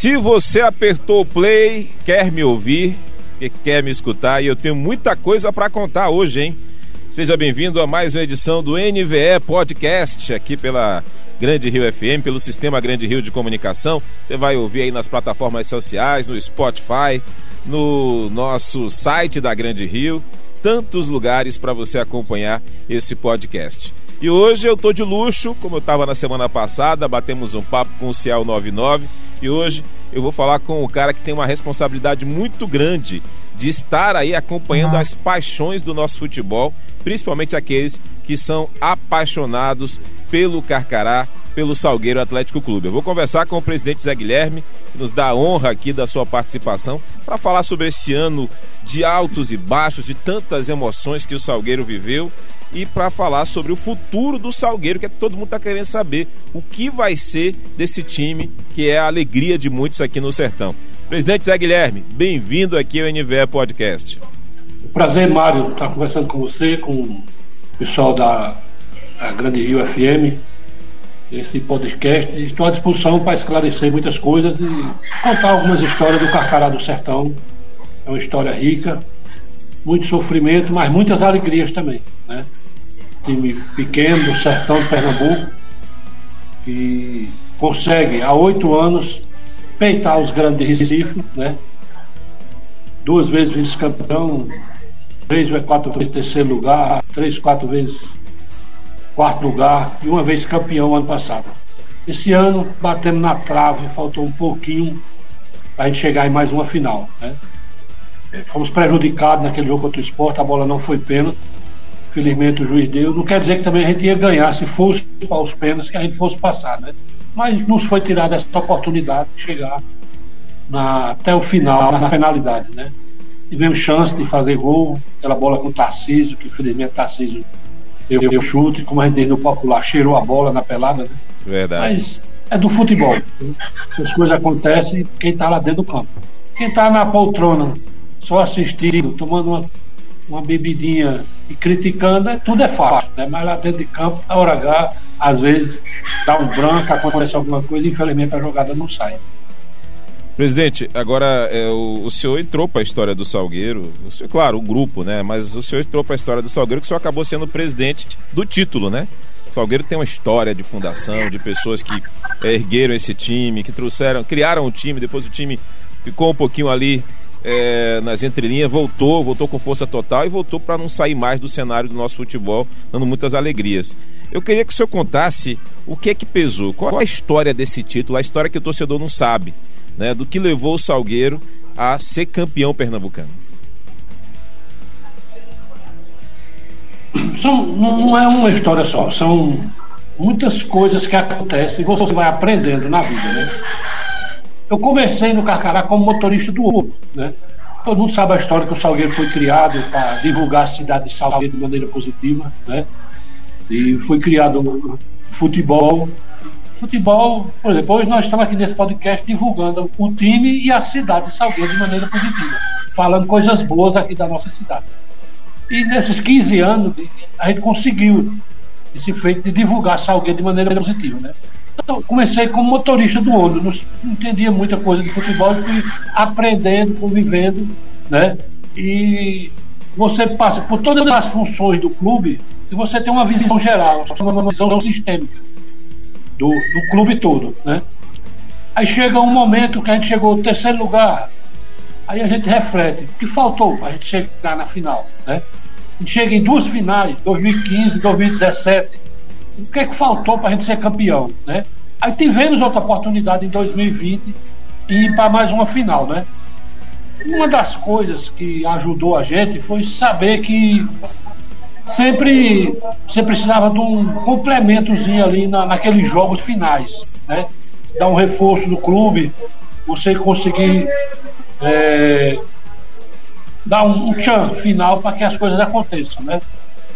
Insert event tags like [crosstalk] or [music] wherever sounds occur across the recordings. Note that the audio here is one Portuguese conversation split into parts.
Se você apertou o play, quer me ouvir, quer me escutar, e eu tenho muita coisa para contar hoje, hein? Seja bem-vindo a mais uma edição do NVE Podcast, aqui pela Grande Rio FM, pelo Sistema Grande Rio de Comunicação. Você vai ouvir aí nas plataformas sociais, no Spotify, no nosso site da Grande Rio, tantos lugares para você acompanhar esse podcast. E hoje eu tô de luxo, como eu estava na semana passada, batemos um papo com o Cial 99 e hoje eu vou falar com o cara que tem uma responsabilidade muito grande de estar aí acompanhando as paixões do nosso futebol, principalmente aqueles que são apaixonados pelo Carcará, pelo Salgueiro Atlético Clube. Eu vou conversar com o presidente Zé Guilherme, que nos dá a honra aqui da sua participação, para falar sobre esse ano de altos e baixos, de tantas emoções que o Salgueiro viveu e para falar sobre o futuro do Salgueiro, que é todo mundo está querendo saber o que vai ser desse time, que é a alegria de muitos aqui no Sertão. Presidente Zé Guilherme, bem-vindo aqui ao NVE Podcast. Prazer, Mário, estar conversando com você, com o pessoal da Grande Rio FM, esse podcast. Estou à disposição para esclarecer muitas coisas e contar algumas histórias do Carcará do Sertão. É uma história rica, muito sofrimento, mas muitas alegrias também. Time pequeno do sertão de Pernambuco, que consegue há oito anos peitar os grandes de Recife, né? Duas vezes vice-campeão, três quatro vezes terceiro lugar, três, quatro vezes quarto lugar e uma vez campeão ano passado. Esse ano batemos na trave, faltou um pouquinho para a gente chegar em mais uma final. Né? Fomos prejudicados naquele jogo contra o esporte, a bola não foi pênalti Felizmente o juiz deu. Não quer dizer que também a gente ia ganhar se fosse para os pênaltis que a gente fosse passar, né? Mas nos foi tirada essa oportunidade de chegar na, até o final, na penalidade, né? Tivemos chance de fazer gol, aquela bola com o Tarcísio, que infelizmente Tarcísio deu, deu chute, como a gente diz no popular, cheirou a bola na pelada, né? Verdade. Mas é do futebol. As coisas acontecem quem está lá dentro do campo. Quem está na poltrona, só assistindo, tomando uma uma bebidinha e criticando, é, tudo é fácil, né? Mas lá dentro de campo, na hora H, às vezes dá um branco, acontece alguma coisa e infelizmente a jogada não sai. Presidente, agora é, o, o, senhor entrou para a história do Salgueiro, o senhor, claro, o grupo, né? Mas o senhor entrou para a história do Salgueiro, que o senhor acabou sendo presidente do título, né? O Salgueiro tem uma história de fundação, de pessoas que ergueram esse time, que trouxeram, criaram o time, depois o time ficou um pouquinho ali é, nas entrelinhas, voltou, voltou com força total e voltou para não sair mais do cenário do nosso futebol, dando muitas alegrias. Eu queria que o senhor contasse o que é que pesou, qual a história desse título, a história que o torcedor não sabe, né, do que levou o Salgueiro a ser campeão pernambucano. São, não é uma história só, são muitas coisas que acontecem e você vai aprendendo na vida, né? Eu comecei no Carcará como motorista do Uber, né? Todo mundo sabe a história que o Salgueiro foi criado para divulgar a cidade de Salgueiro de maneira positiva, né? E foi criado futebol. Futebol, por exemplo, hoje nós estamos aqui nesse podcast divulgando o time e a cidade de Salgueiro de maneira positiva, falando coisas boas aqui da nossa cidade. E nesses 15 anos a gente conseguiu esse feito de divulgar Salgueiro de maneira positiva, né? Então, comecei como motorista do ônibus, não entendia muita coisa de futebol, fui aprendendo, convivendo, né? E você passa por todas as funções do clube e você tem uma visão geral, uma visão sistêmica do, do clube todo, né? Aí chega um momento que a gente chegou no terceiro lugar, aí a gente reflete, o que faltou para a gente chegar na final, né? A gente chega em duas finais, 2015 e 2017, o que é que faltou para a gente ser campeão, né? Aí tivemos outra oportunidade em 2020 e ir para mais uma final, né? Uma das coisas que ajudou a gente foi saber que sempre você precisava de um complementozinho ali na, naqueles jogos finais, né? Dar um reforço no clube, você conseguir é, dar um, um tchan final para que as coisas aconteçam, né?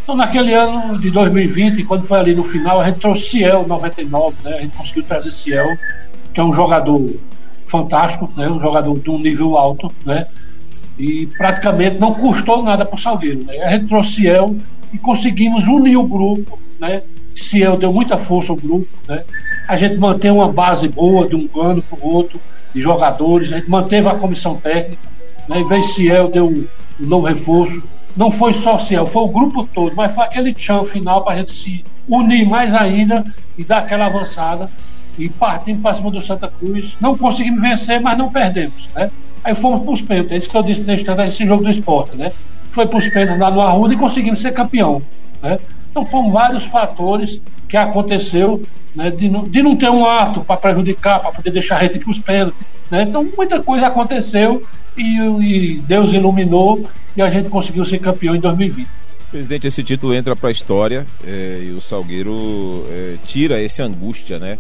Então, naquele ano de 2020, quando foi ali no final, a gente trouxe Ciel 99, né? A gente conseguiu trazer Ciel, que é um jogador fantástico, né? Um jogador de um nível alto, né? E praticamente não custou nada para o Salgueiro, né? A gente trouxe Ciel e conseguimos unir o grupo, né? Ciel deu muita força ao grupo, né? A gente mantém uma base boa de um ano para o outro. de jogadores, a gente manteve a comissão técnica, né? e veio Ciel, deu um novo reforço. Não foi só Ciel, foi o grupo todo, mas foi aquele chão final para a gente se unir mais ainda e dar aquela avançada e partindo para cima do Santa Cruz. Não conseguimos vencer, mas não perdemos. Né? Aí fomos para os pênaltis, é isso que eu disse nesse jogo do esporte. Né? Foi para os pênaltis lá no Arruda e conseguimos ser campeão. Né? Então foram vários fatores que aconteceu né, de, não, de não ter um ato para prejudicar, para poder deixar a gente para os pênaltis. Né? Então muita coisa aconteceu e, e, Deus iluminou e a gente conseguiu ser campeão em 2020. Presidente, esse título entra para a história é, e o Salgueiro é, tira essa angústia, né?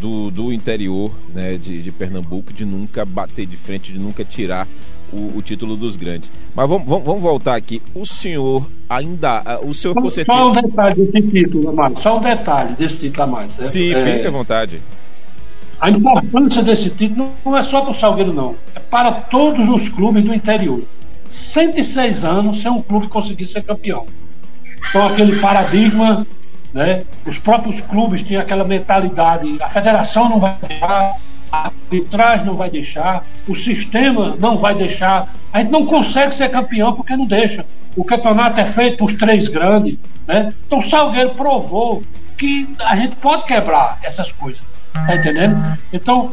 Do, do interior né, de, de Pernambuco de nunca bater de frente, de nunca tirar o, o, título dos grandes. Mas vamos, vamos, vamos, voltar aqui. O senhor ainda. O senhor com certeza... Só um detalhe desse título, Amado. Só um detalhe desse título a mais. Né? Sim, é, fique à vontade. A importância desse título não é só para o Salgueiro, não. É para todos os clubes do interior. 106 anos sem um clube conseguir ser campeão. Então, aquele paradigma, né? os próprios clubes tinham aquela mentalidade: a federação não vai deixar, a arbitragem não vai deixar, o sistema não vai deixar. A gente não consegue ser campeão porque não deixa. O campeonato é feito os três grandes. Né? Então, o Salgueiro provou que a gente pode quebrar essas coisas. Tá entendendo? Então,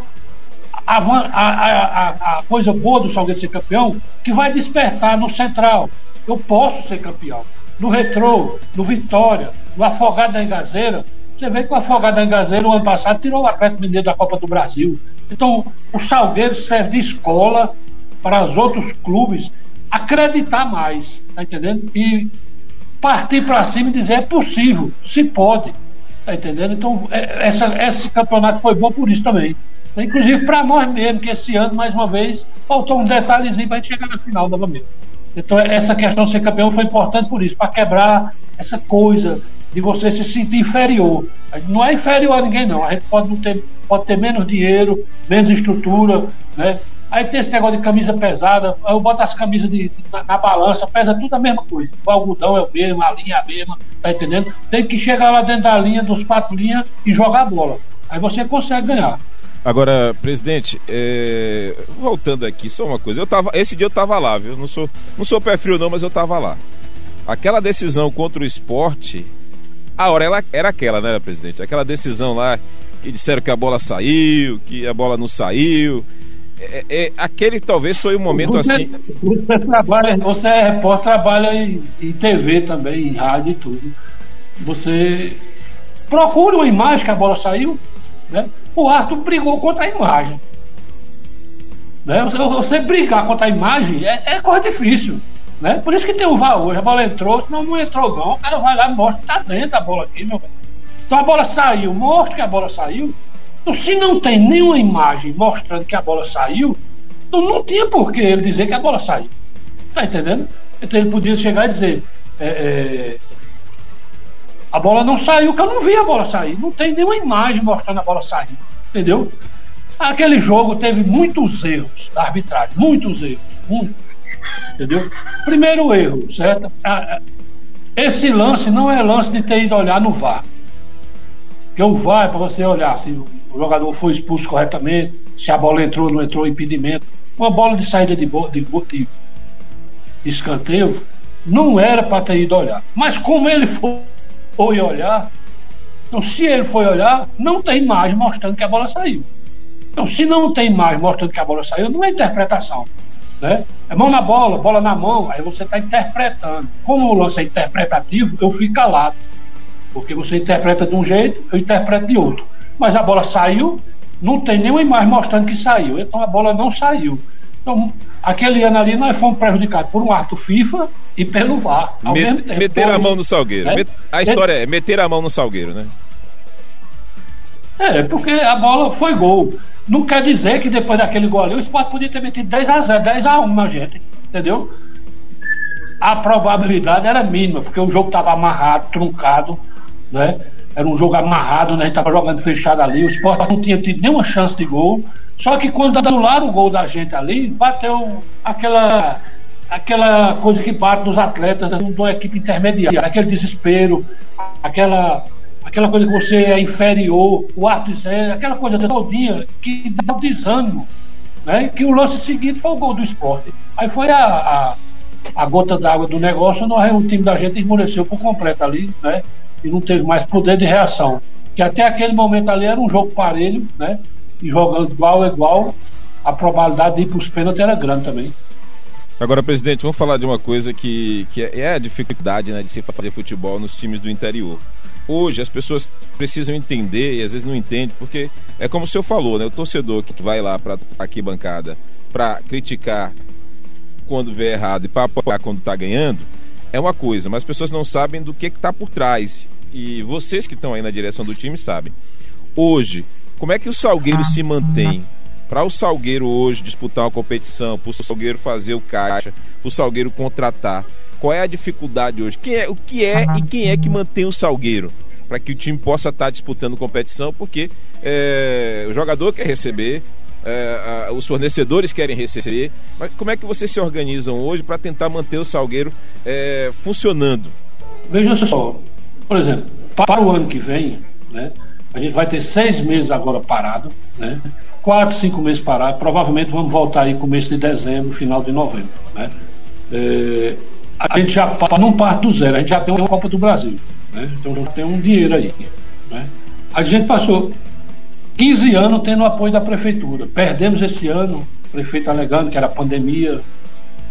a, a, a, a coisa boa do Salgueiro ser campeão, que vai despertar no Central. Eu posso ser campeão. No Retrô, no Vitória, no Afogado da Engazeira. Você vê que o Afogado da Engazeira, o ano passado, tirou o Atlético Mineiro da Copa do Brasil. Então, o Salgueiro serve de escola para os outros clubes acreditar mais, tá entendendo? E partir para cima e dizer é possível, se pode, tá entendendo? Então, é, essa, esse campeonato foi bom por isso também. Inclusive para nós mesmo, que esse ano, mais uma vez, faltou um detalhezinho para a gente chegar na final novamente. Então, essa questão de ser campeão foi importante por isso, para quebrar essa coisa de você se sentir inferior. Não é inferior a ninguém, não. A gente pode, não ter, pode ter menos dinheiro, menos estrutura, né? Aí tem esse negócio de camisa pesada, eu boto as camisas de, de, na, na, balança, pesa tudo a mesma coisa. O algodão é o mesmo, a linha é a mesma, tá entendendo? Tem que chegar lá dentro da linha, dos quatro linhas e jogar a bola. Aí você consegue ganhar. Agora, presidente, é... voltando aqui, só uma coisa. Eu tava, esse dia eu tava lá, viu? Não sou, não sou pé frio não, mas eu tava lá. Aquela decisão contra o esporte, a hora ela, era aquela, né, presidente? Aquela decisão lá que disseram que a bola saiu, que a bola não saiu. É, é aquele talvez foi um momento você, assim. Você trabalha, você é repórter, trabalha em, em TV também, em rádio e tudo. Você procura uma imagem que a bola saiu, né? O Arthur brigou contra a imagem. Né? Você, você brigar contra a imagem é, é coisa difícil. Né? Por isso que tem o VAR hoje. A bola entrou, não, não entrou não. O cara vai lá e mostra que tá dentro a bola aqui, meu velho. Então a bola saiu, mostra que a bola saiu. Então, se não tem nenhuma imagem mostrando que a bola saiu, então não tinha por que ele dizer que a bola saiu. Tá entendendo? Então ele podia chegar e dizer: é, é, a bola não saiu, que eu não vi a bola sair. Não tem nenhuma imagem mostrando a bola sair. Entendeu? Aquele jogo teve muitos erros da arbitragem. Muitos erros. Muitos. Entendeu? Primeiro erro, certo? Esse lance não é lance de ter ido olhar no VAR. Porque o VAR é para você olhar se o jogador foi expulso corretamente, se a bola entrou ou não entrou, impedimento. Uma bola de saída de, de, de, escanteio não era para ter ido olhar. Mas como ele foi foi olhar. Então, se ele foi olhar, não tem imagem mostrando que a bola saiu. Então, se não tem imagem mostrando que a bola saiu, não é interpretação. Né? É mão na bola, bola na mão, aí você está interpretando. Como o lance é interpretativo, eu fico calado. Porque você interpreta de um jeito, eu interpreto de outro. Mas a bola saiu, não tem nenhuma imagem mostrando que saiu. Então a bola não saiu. Então, aquele ano ali nós fomos prejudicados por um ato FIFA e pelo VAR. Ao Met, mesmo tempo. Meter a mão no Salgueiro. É, a história é meter a mão no Salgueiro, né? É, porque a bola foi gol. Não quer dizer que depois daquele gol ali o Sport podia ter metido 10 a 0 10 a 1 na gente. Entendeu? A probabilidade era mínima, porque o jogo estava amarrado, truncado, né? Era um jogo amarrado, né? A gente estava jogando fechado ali, o Sport não tinha tido nenhuma chance de gol. Só que quando anularam o gol da gente ali, bateu aquela aquela coisa que bate nos atletas de uma equipe intermediária, aquele desespero, aquela, aquela coisa que você é inferior, o ato é aquela coisa todinha que dá o desânimo. né? Que o lance seguinte foi o gol do esporte. Aí foi a, a, a gota d'água do negócio, nós, o time da gente esmoreceu por completo ali, né? E não teve mais poder de reação. Que até aquele momento ali era um jogo parelho, né? E jogando igual a igual, a probabilidade de ir para os pênaltis era grande também. Agora, presidente, vamos falar de uma coisa que, que é a dificuldade né, de se fazer futebol nos times do interior. Hoje as pessoas precisam entender e às vezes não entendem, porque é como o senhor falou, né? O torcedor que vai lá para aqui bancada para criticar quando vê errado e para apoiar quando está ganhando, é uma coisa, mas as pessoas não sabem do que está por trás. E vocês que estão aí na direção do time sabem. Hoje, como é que o Salgueiro se mantém? Para o Salgueiro hoje disputar uma competição, para o Salgueiro fazer o caixa, para o Salgueiro contratar, qual é a dificuldade hoje? Quem é, o que é e quem é que mantém o Salgueiro? Para que o time possa estar tá disputando competição, porque é, o jogador quer receber, é, a, os fornecedores querem receber. Mas como é que vocês se organizam hoje para tentar manter o Salgueiro é, funcionando? Veja só, por exemplo, para o ano que vem, né, a gente vai ter seis meses agora parado, né, quatro, cinco meses parado. Provavelmente vamos voltar aí começo de dezembro, final de novembro. Né. É, a gente já não parte do zero, a gente já tem uma Copa do Brasil. Né? Então já tem um dinheiro aí. Né? A gente passou 15 anos tendo apoio da prefeitura. Perdemos esse ano, o prefeito alegando que era pandemia,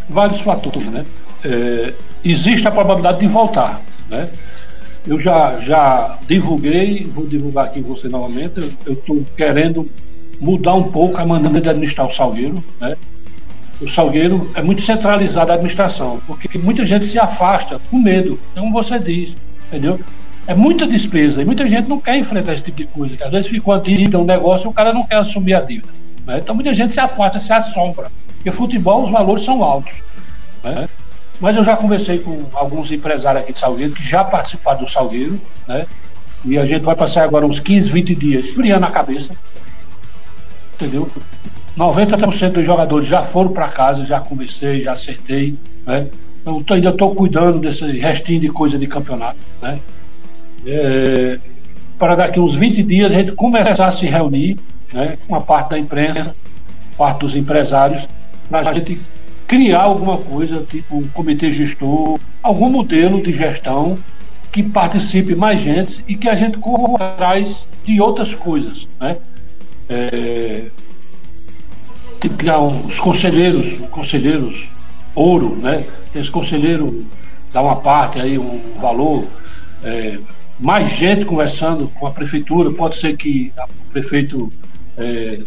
vários fatores. Né? É, existe a probabilidade de voltar. Né? Eu já, já divulguei, vou divulgar aqui você novamente, eu estou querendo mudar um pouco a maneira de administrar o Salgueiro. Né? o Salgueiro é muito centralizado a administração, porque muita gente se afasta com medo, como você diz, entendeu? É muita despesa e muita gente não quer enfrentar esse tipo de coisa. Às vezes fica uma dívida, um negócio e o cara não quer assumir a dívida. Né? Então muita gente se afasta, se assombra. Porque futebol os valores são altos. Né? Mas eu já conversei com alguns empresários aqui de Salgueiro que já participaram do Salgueiro, né? E a gente vai passar agora uns 15, 20 dias esfriando a cabeça. Entendeu? 90% dos jogadores já foram para casa, já conversei, já acertei. Né? Então ainda estou cuidando desse restinho de coisa de campeonato. Né? É, para daqui uns 20 dias a gente começar a se reunir né, com a parte da imprensa, parte dos empresários, para a gente criar alguma coisa, tipo um comitê gestor, algum modelo de gestão que participe mais gente e que a gente corra atrás de outras coisas. Né? É, tem que criar os conselheiros, conselheiros ouro, né? Esse conselheiro dá uma parte aí, um valor, é, mais gente conversando com a prefeitura, pode ser que o prefeito é,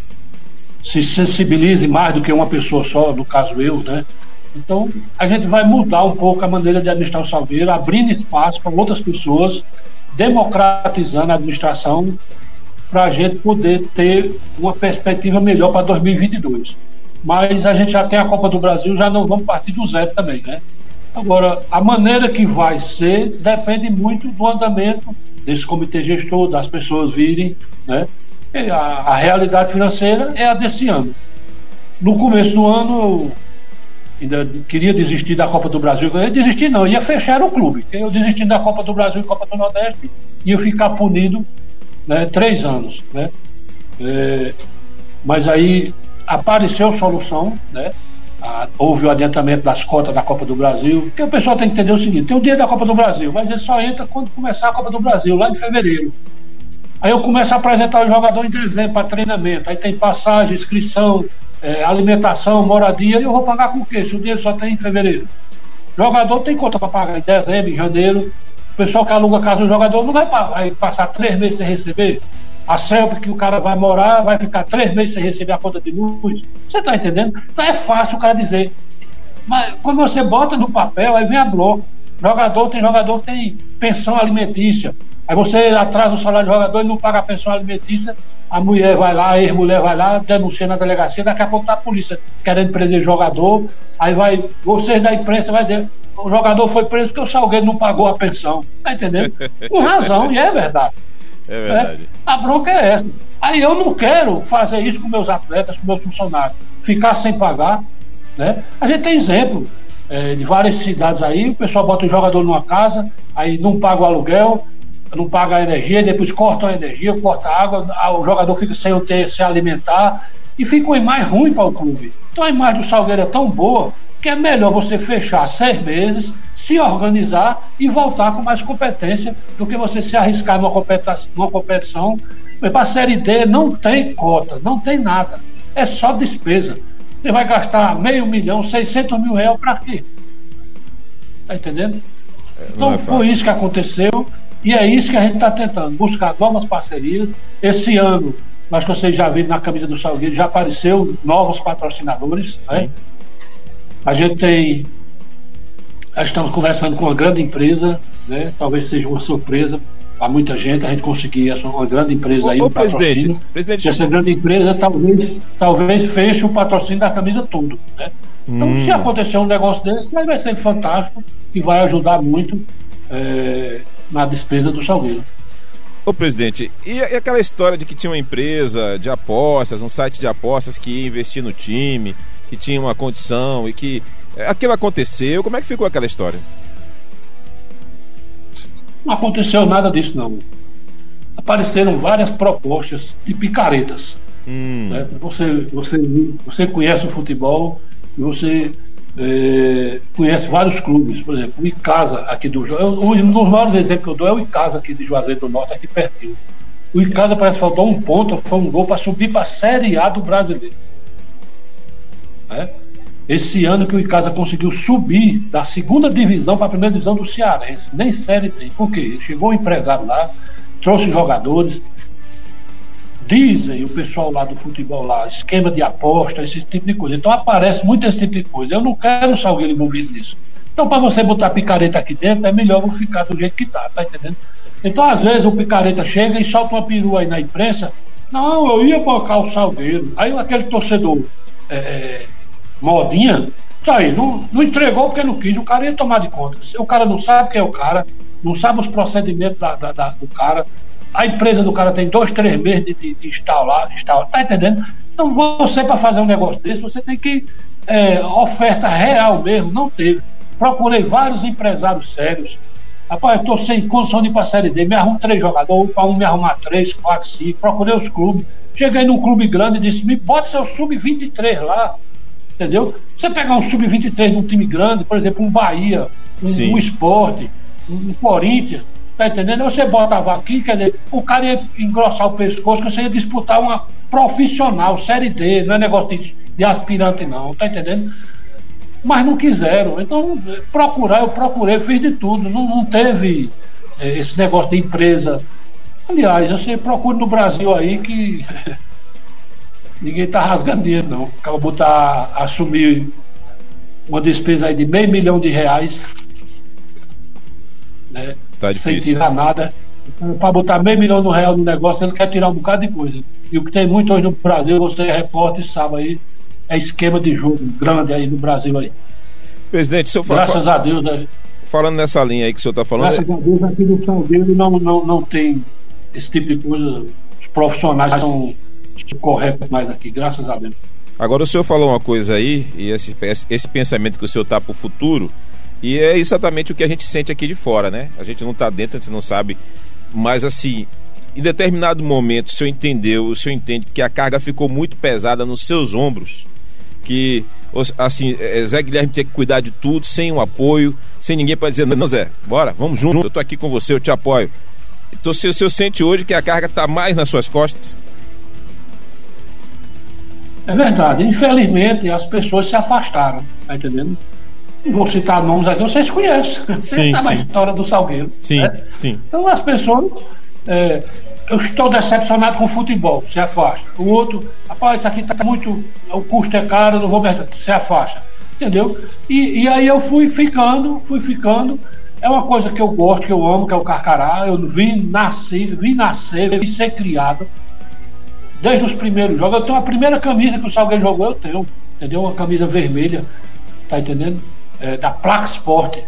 se sensibilize mais do que uma pessoa só, no caso eu, né? Então, a gente vai mudar um pouco a maneira de administrar o Salgueiro, abrindo espaço para outras pessoas, democratizando a administração para a gente poder ter uma perspectiva melhor para 2022. Mas a gente já tem a Copa do Brasil, já não vamos partir do zero também, né? Agora, a maneira que vai ser depende muito do andamento desse comitê gestor, das pessoas virem, né? A, a, realidade financeira é a desse ano. No começo do ano, eu ainda queria desistir da Copa do Brasil. Eu não, ia fechar o clube. Eu desisti da Copa do Brasil e Copa do Nordeste, ia ficar punido né, três anos. Né? É, mas aí apareceu solução, né? Ah, houve o adiantamento das cotas da Copa do Brasil, porque o pessoal tem que entender o seguinte, tem o dia da Copa do Brasil, mas ele só entra quando começar a Copa do Brasil, lá em fevereiro. Aí eu começo a apresentar o jogador em dezembro para treinamento, aí tem passagem, inscrição, é, alimentação, moradia, e eu vou pagar com o quê? Se o dinheiro só tem em fevereiro. O jogador tem conta para pagar em dezembro, em janeiro, o pessoal que aluga casa do jogador não vai, vai passar três meses sem receber. A CELP que o cara vai morar vai ficar três meses sem receber a conta de luz. Você está entendendo? Então é fácil o cara dizer. Mas quando você bota no papel, aí vem a bloco. Jogador tem jogador tem pensão alimentícia. Aí você atrasa o salário do jogador e não paga a pensão alimentícia. A mulher vai lá, a ex-mulher vai lá, denuncia na delegacia, daqui a pouco tá a polícia querendo prender jogador. Aí vai, vocês da imprensa vai dizer, o jogador foi preso porque o Salgueiro não pagou a pensão. Tá entendendo? Com razão, e é verdade. É verdade. É, a bronca é essa. Aí eu não quero fazer isso com meus atletas, com meus funcionários, ficar sem pagar. Né? A gente tem exemplo é, de várias cidades aí, o pessoal bota o jogador numa casa, aí não paga o aluguel, não paga a energia, depois corta a energia, corta a água, o jogador fica sem ter, se alimentar, e fica uma imagem ruim para o clube. Então a imagem do Salgueiro é tão boa que é melhor você fechar seis meses, se organizar e voltar com mais competência do que você se arriscar numa competição. Numa competição. Para a Série D não tem cota, não tem nada. É só despesa. Você vai gastar meio milhão, 600 mil reais para quê? Está entendendo? É, então é foi isso que aconteceu e é isso que a gente está tentando, buscar novas parcerias. Esse ano, acho que vocês já viram na camisa do Salgueiro, já apareceu novos patrocinadores. Né? A gente tem. Estamos conversando com uma grande empresa, né? talvez seja uma surpresa para muita gente a gente conseguir uma grande empresa aí. Ô, um presidente, presidente. Essa grande empresa talvez, talvez feche o patrocínio da camisa tudo. Né? Então, hum. se acontecer um negócio desse, vai ser fantástico e vai ajudar muito é, na despesa do Salgueiro. Ô presidente, e, aquela história de que tinha uma empresa de apostas, um site de apostas que ia investir no time, que tinha uma condição e que aquilo aconteceu, como é que ficou aquela história? Não aconteceu nada disso não. Apareceram várias propostas de picaretas. Hum. Né? Você, você, você conhece o futebol e você é, conhece vários clubes, por exemplo, o Icasa aqui do um dos maiores exemplos que eu dou é o Icasa aqui de Juazeiro do Norte, aqui pertinho. O Icasa parece que faltou um ponto, foi um gol para subir para a Série A do brasileiro. É? Esse ano que o Icasa conseguiu subir da segunda divisão para a primeira divisão do Cearense, nem série tem. Por quê? Chegou um empresário lá, trouxe jogadores, dizem o pessoal lá do futebol lá, esquema de aposta, esse tipo de coisa. Então aparece muito esse tipo de coisa. Eu não quero Salgueiro envolvido nisso. Então, para você botar picareta aqui dentro, é melhor eu ficar do jeito que tá, tá entendendo? Então, às vezes, o picareta chega e solta uma perua aí na imprensa. Não, eu ia colocar o Salgueiro. Aí aquele torcedor é, é, modinha, tá aí, não, não entregou porque não quis. O cara ia tomar de conta. O cara não sabe quem é o cara, não sabe os procedimentos da, da, da, do cara, a empresa do cara tem dois, três meses de, de, de instalar, instalar, tá entendendo? Então você, para fazer um negócio desse, você tem que. É, oferta real mesmo, não teve. Procurei vários empresários sérios. Rapaz, eu estou sem condição de ir para a Série D, me arrumo três jogadores, para um me arrumar três, quatro, cinco. Procurei os clubes. Cheguei num clube grande e disse: me bota seu sub-23 lá. Entendeu? Você pegar um sub-23 de um time grande, por exemplo, um Bahia, um, um esporte, um Corinthians, Tá entendendo? Você botava aqui, quer dizer, o cara ia engrossar o pescoço, que você ia disputar uma profissional, série D, não é negócio de, de aspirante, não, tá entendendo? Mas não quiseram. Então, procurar, eu procurei, fiz de tudo. Não, não teve é, esse negócio de empresa. Aliás, você procura no Brasil aí que [laughs] ninguém tá rasgando dinheiro, não. Acaba botar, assumir uma despesa aí de meio milhão de reais. Né? Tá sem tirar nada. Para botar meio milhão de real no negócio, ele quer tirar um bocado de coisa. E o que tem muito hoje no Brasil, você é repórter sabe aí, é esquema de jogo grande aí no Brasil aí. Presidente, se eu falar. Graças a Deus, né? Falando nessa linha aí que o senhor está falando. Graças a Deus, aqui no Salgueiro não, não, não tem esse tipo de coisa. Os profissionais são corretos mais aqui, graças a Deus. Agora o senhor falou uma coisa aí, e esse, esse pensamento que o senhor está para o futuro, e é exatamente o que a gente sente aqui de fora, né? A gente não está dentro, a gente não sabe. Mas assim, em determinado momento, o senhor entendeu, o senhor entende que a carga ficou muito pesada nos seus ombros. Que, assim, é, Zé Guilherme tinha que cuidar de tudo, sem um apoio, sem ninguém para dizer, não, Zé, bora, vamos junto, eu tô aqui com você, eu te apoio. Então, o senhor sente hoje que a carga está mais nas suas costas? É verdade. Infelizmente, as pessoas se afastaram, tá entendendo? vou citar nomes aqui, vocês conhecem. Vocês sabem a história do Salgueiro. Sim, né? sim. Então as pessoas. É, eu estou decepcionado com o futebol, se afasta. O outro, rapaz, isso aqui está muito. O custo é caro, não vou mais. Se afasta. Entendeu? E, e aí eu fui ficando, fui ficando. É uma coisa que eu gosto, que eu amo, que é o carcará. Eu vim nascer, vim nascer, vim ser criado. Desde os primeiros jogos. Eu tenho a primeira camisa que o Salgueiro jogou, eu tenho. Entendeu? Uma camisa vermelha. Tá entendendo? é, da Placa Sport.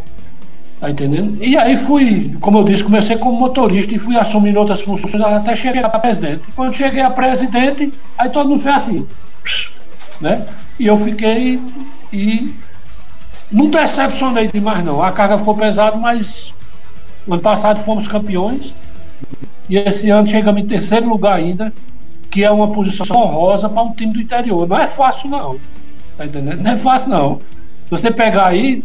Tá entendendo? E aí fui, como eu disse, comecei como motorista e fui assumindo outras funções até chegar a presidente. Quando cheguei a presidente, aí todo mundo fez assim, né? E eu fiquei e não decepcionei demais não. A carga ficou pesada, mas ano passado fomos campeões e esse ano chegamos em terceiro lugar ainda, que é uma posição honrosa para um time do interior. Não é fácil, não. Tá entendendo? Não é fácil, não. Se você pegar aí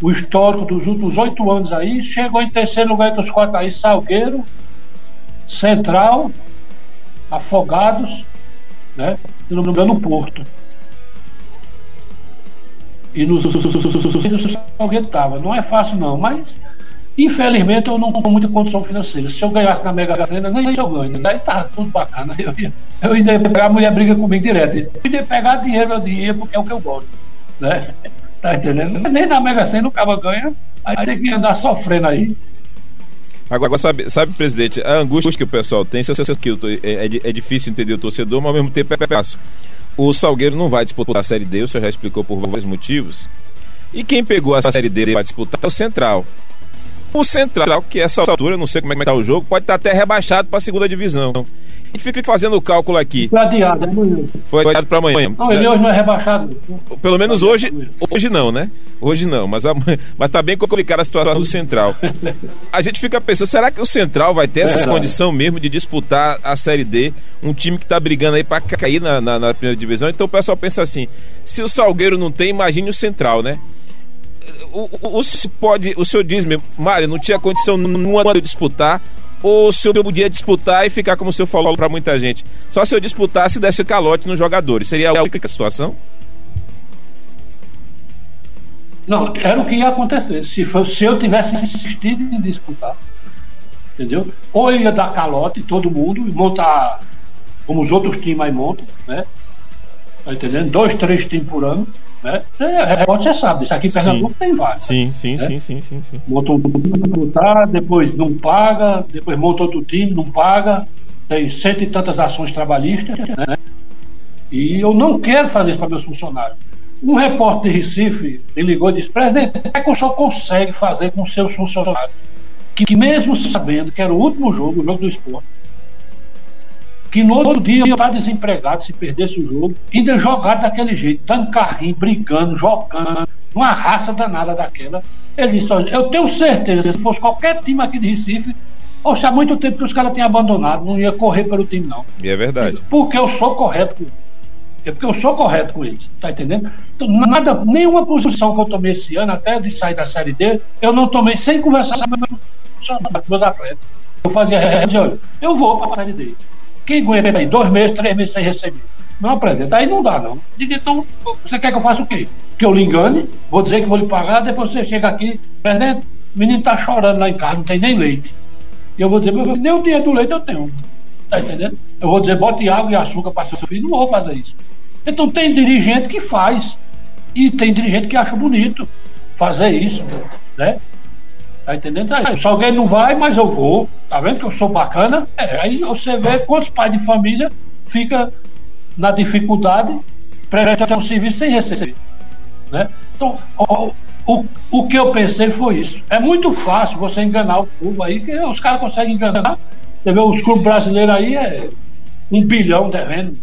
o histórico dos últimos oito anos aí, chegou em terceiro lugar entre os quatro aí, Salgueiro, Central, Afogados, né? Se não me engano, Porto. E nos Salgueiro estava. Não é fácil, não, mas Infelizmente eu não tenho muita condição financeira. Se eu ganhasse na Mega Sena, nem eu ganho. Daí tá tudo bacana. Eu, ia, eu ia pegar, a mulher briga comigo direto. Eu ia pegar dinheiro, eu dinheiro, porque é o que eu gosto. Né? Tá entendendo? Nem na Mega Sena o cara ganha, aí tem que andar sofrendo aí. Agora, sabe, sabe, presidente, a angústia que o pessoal tem, se que é, é, é difícil entender o torcedor, mas ao mesmo tempo é fácil. O Salgueiro não vai disputar a Série D, o senhor já explicou por vários motivos. E quem pegou a Série D para disputar é o Central. O Central, que essa altura, não sei como é que está o jogo, pode estar tá até rebaixado para a segunda divisão. A gente fica fazendo o cálculo aqui. Foi adiado, é amanhã. Foi adiado para amanhã. Não, ele hoje não é rebaixado. Pelo menos hoje, hoje não, né? Hoje não, mas, mas tá bem complicada a situação do Central. A gente fica pensando, será que o Central vai ter essa é condição mesmo de disputar a Série D? Um time que está brigando aí para cair na, na, na primeira divisão. Então o pessoal pensa assim: se o Salgueiro não tem, imagine o Central, né? O, o, o, pode, o senhor diz mesmo, Mário, não tinha condição nenhuma de disputar, ou o senhor podia disputar e ficar como o senhor falou para muita gente? Só se eu disputasse e desse calote nos jogadores. Seria a única situação? Não, era o que ia acontecer. Se, se eu tivesse insistido em disputar, entendeu? Ou eu ia dar calote todo mundo e montar como os outros times aí montam, né? Tá entendendo? Dois, três times por ano né? É, você sabe, isso aqui em Pernambuco tem vários. Sim, sim, né? sim, sim, sim, sim. Monta um time depois não paga, depois monta outro time, não paga, tem cento e tantas ações trabalhistas, né? E eu não quero fazer isso para meus funcionários. Um repórter de Recife me ligou e disse: Presidente, o que, é que o senhor consegue fazer com seus funcionários? Que mesmo sabendo que era o último jogo, o jogo do esporte, que no outro dia eu estar desempregado se perdesse o jogo, ainda jogar daquele jeito, dando carrinho, brigando, jogando, uma raça danada daquela. Ele disse: Olha, eu tenho certeza, se fosse qualquer time aqui de Recife, Poxa, há muito tempo que os caras têm abandonado, não ia correr pelo time, não. E é verdade. Porque eu sou correto com É porque eu sou correto com eles, tá entendendo? Então, nada, nenhuma posição que eu tomei esse ano, até de sair da série D, eu não tomei sem conversar com meus atletas. Eu fazia [laughs] olha, eu vou para a série D. Quem aguenta aí dois meses, três meses sem receber? Não apresenta. Aí não dá, não. Diga, então, você quer que eu faça o quê? Que eu lhe engane, vou dizer que vou lhe pagar, depois você chega aqui, presidente, o menino está chorando lá em casa, não tem nem leite. E eu vou dizer, nem o dinheiro do leite eu tenho. Tá entendendo? Eu vou dizer, bote água e açúcar para seu filho, não vou fazer isso. Então tem dirigente que faz. E tem dirigente que acha bonito fazer isso, né? Tá entendendo? Aí, se alguém não vai, mas eu vou. Tá vendo que eu sou bacana? É, aí você vê quantos pais de família fica na dificuldade, presta um serviço sem receber. Né? Então, o, o, o que eu pensei foi isso. É muito fácil você enganar o povo aí, que os caras conseguem enganar. Você vê os clubes brasileiros aí, é um bilhão devendo,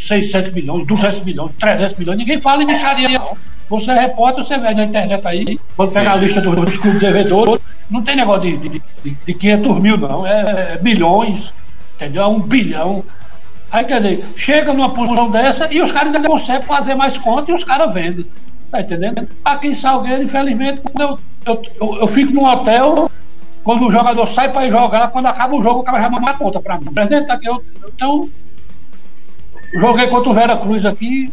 600 milhões, 200 milhões, 300 milhões. Ninguém fala em deixaria, não. Você é repórter, você vê na internet aí, quando pegar a lista dos, clubes devedores, não tem negócio de, de, de, de 500 mil, não. É, é milhões, entendeu? É um bilhão. Aí, quer dizer, chega numa posição dessa e os caras ainda conseguem fazer mais conta e os caras vendem. Tá entendendo? Aqui em Salgueiro, infelizmente, eu, eu, eu, eu fico num hotel, quando o jogador sai para jogar, quando acaba o jogo, o cara já manda a conta para mim. Presidente, tá aqui, eu, então, joguei contra o Vera Cruz aqui,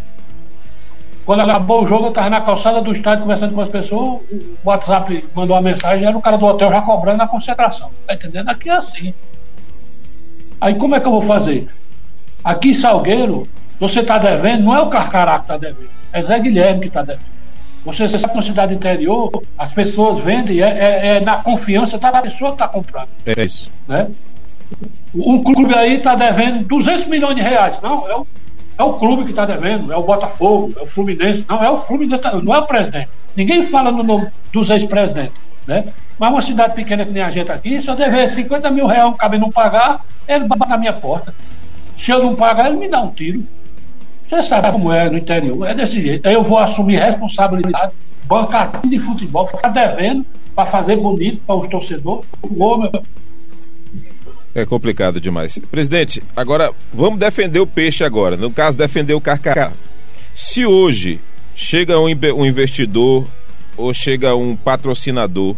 quando acabou o jogo, eu estava na calçada do estádio conversando com as pessoas, o WhatsApp mandou uma mensagem, era o cara do hotel já cobrando a concentração. Tá entendendo? Aqui é assim. Aí como é que eu vou fazer? Aqui em Salgueiro, você está devendo, não é o Carcará que está devendo, é Zé Guilherme que está devendo. Você sabe que na cidade interior, as pessoas vendem, é, é, é na confiança da pessoa que está comprando. É isso. Né? Um clube aí está devendo 200 milhões de reais. Não, é o é o clube que está devendo, é o Botafogo, é o Fluminense. Não, é o Fluminense, tá, não é o presidente. Ninguém fala no nome dos ex-presidentes. Né? Mas uma cidade pequena que nem a gente aqui, se eu dever 50 mil reais, o não pagar, ele bate na minha porta. Se eu não pagar, ele me dá um tiro. Você sabe como é no interior, é desse jeito. Aí eu vou assumir responsabilidade, bancar de futebol, ficar devendo para fazer bonito para os torcedores. Vou, meu... É complicado demais. Presidente, agora vamos defender o peixe agora. No caso, defender o carcará. Se hoje chega um, um investidor ou chega um patrocinador,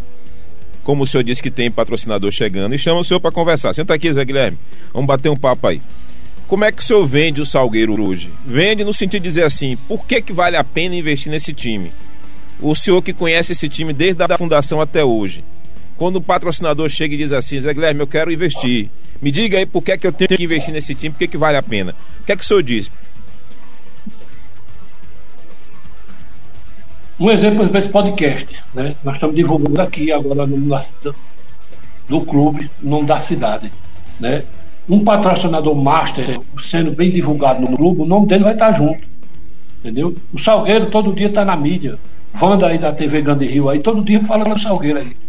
como o senhor disse que tem patrocinador chegando, e chama o senhor para conversar. Senta aqui, Zé Guilherme. Vamos bater um papo aí. Como é que o senhor vende o Salgueiro hoje? Vende no sentido de dizer assim, por que, que vale a pena investir nesse time? O senhor que conhece esse time desde a fundação até hoje. Quando o patrocinador chega e diz assim, Zé Guilherme, eu quero investir. Me diga aí por que, que eu tenho que investir nesse time, por que, que vale a pena. O que é que o senhor diz? Um exemplo desse podcast, né? Nós estamos divulgando aqui agora no, no clube, no da cidade, né? Um patrocinador master sendo bem divulgado no clube, o nome dele vai estar junto, entendeu? O Salgueiro todo dia está na mídia, Wanda aí da TV Grande Rio aí, todo dia fala do Salgueiro aí.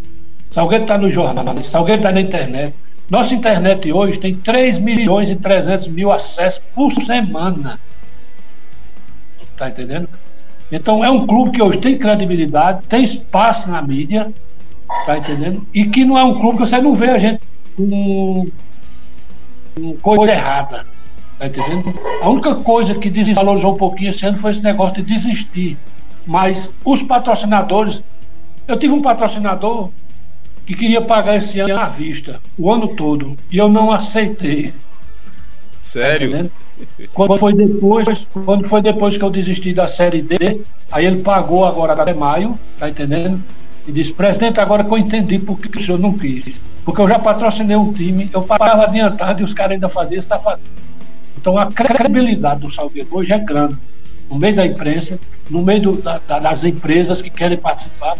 Salgueiro está no jornal, Salgueiro está na internet. Nossa internet hoje tem 3 milhões e 300 mil acessos por semana. Tá entendendo? Então é um clube que hoje tem credibilidade, tem espaço na mídia, tá entendendo? E que não é um clube que você não vê a gente com, com coisa errada, tá entendendo? A única coisa que desvalorizou um pouquinho esse ano foi esse negócio de desistir. Mas os patrocinadores, eu tive um patrocinador que queria pagar esse ano à vista, o ano todo, e eu não aceitei. Sério? Tá quando foi depois, quando foi depois que eu desisti da série D, aí ele pagou agora até maio, tá entendendo? E disse, presidente, agora que eu entendi por que o senhor não quis. Porque eu já patrocinei um time, eu pagava adiantado e os caras ainda faziam safadeza. Então a credibilidade do Salgueiro hoje é grande. No meio da imprensa, no meio do, da, das empresas que querem participar.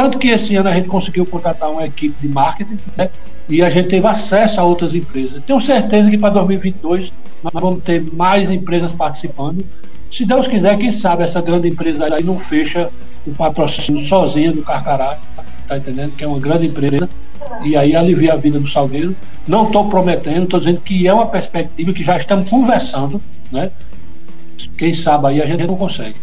Tanto que esse ano a gente conseguiu contratar uma equipe de marketing né, e a gente teve acesso a outras empresas. Tenho certeza que para 2022 nós vamos ter mais empresas participando. Se Deus quiser, quem sabe essa grande empresa aí não fecha o patrocínio sozinha do Carcará, tá entendendo? Que é uma grande empresa e aí alivia a vida do Salgueiro. Não estou prometendo, estou dizendo que é uma perspectiva que já estamos conversando, né? Quem sabe aí a gente não consegue.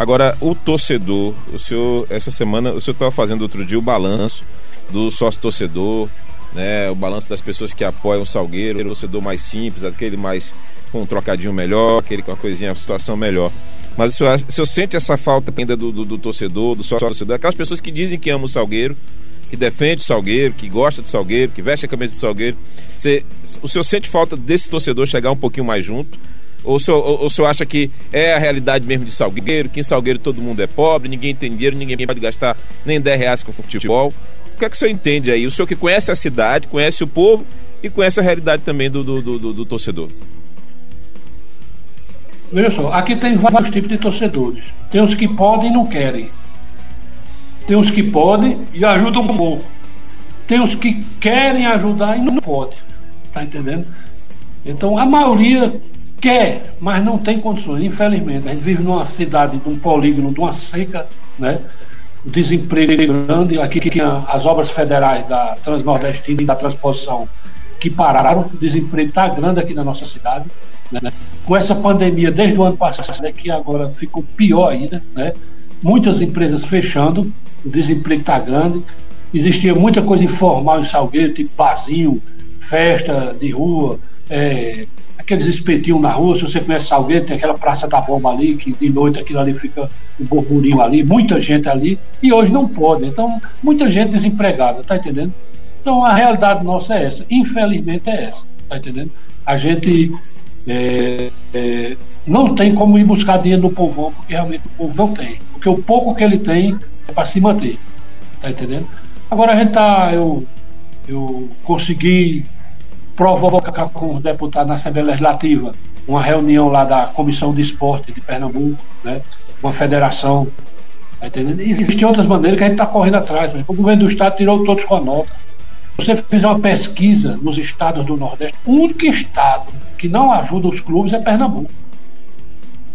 Agora, o torcedor, o senhor, essa semana, o senhor estava fazendo outro dia o balanço do sócio torcedor, né, o balanço das pessoas que apoiam o Salgueiro, o torcedor mais simples, aquele mais com um trocadinho melhor, aquele com uma coisinha, uma situação melhor. Mas o senhor, o senhor sente essa falta ainda do, do, do torcedor, do sócio torcedor, aquelas pessoas que dizem que amam o Salgueiro, que defende o Salgueiro, que gosta do Salgueiro, que veste a camisa do Salgueiro. Você, o senhor sente falta desse torcedor chegar um pouquinho mais junto? Ou o, senhor, ou, o senhor acha que é a realidade mesmo de Salgueiro, que em Salgueiro todo mundo é pobre, ninguém tem dinheiro, ninguém pode gastar nem 10 reais com futebol? que é que o senhor entende aí? O senhor que conhece a cidade, conhece o povo e conhece a realidade também do, do, do, do torcedor. Veja só, aqui tem vários tipos de torcedores. Tem os que podem e não querem. Tem os que podem e ajudam um pouco. Tem os que querem ajudar e não podem. Tá entendendo? Então a maioria quer, mas não tem condições. Infelizmente, a gente vive numa cidade, de um polígono, de uma seca, né? o desemprego grande, aqui que as obras federais da Transnordestina e da Transposição que pararam, o desemprego está grande aqui na nossa cidade. Né? Com essa pandemia desde o ano passado, né, que agora ficou pior ainda, né? muitas empresas fechando, o desemprego está grande, existia muita coisa informal em Salgueiro, tipo barzinho, festa de rua, é, aqueles espetinhos na rua, se você conhece Salgueiro, tem aquela Praça da Bomba ali, que de noite aquilo ali fica um burburinho ali, muita gente ali, e hoje não pode. Então, muita gente desempregada, tá entendendo? Então, a realidade nossa é essa. Infelizmente é essa, tá entendendo? A gente é, é, não tem como ir buscar dinheiro no povão, porque realmente o povo não tem. Porque o pouco que ele tem é para se manter, tá entendendo? Agora a gente tá, eu, eu consegui provocar com os deputados na Assembleia Legislativa uma reunião lá da Comissão de Esporte de Pernambuco, né? uma federação. Tá entendendo? Existem outras maneiras que a gente está correndo atrás. Mas o governo do Estado tirou todos com a nota. Você fizer uma pesquisa nos estados do Nordeste, o único estado que não ajuda os clubes é Pernambuco.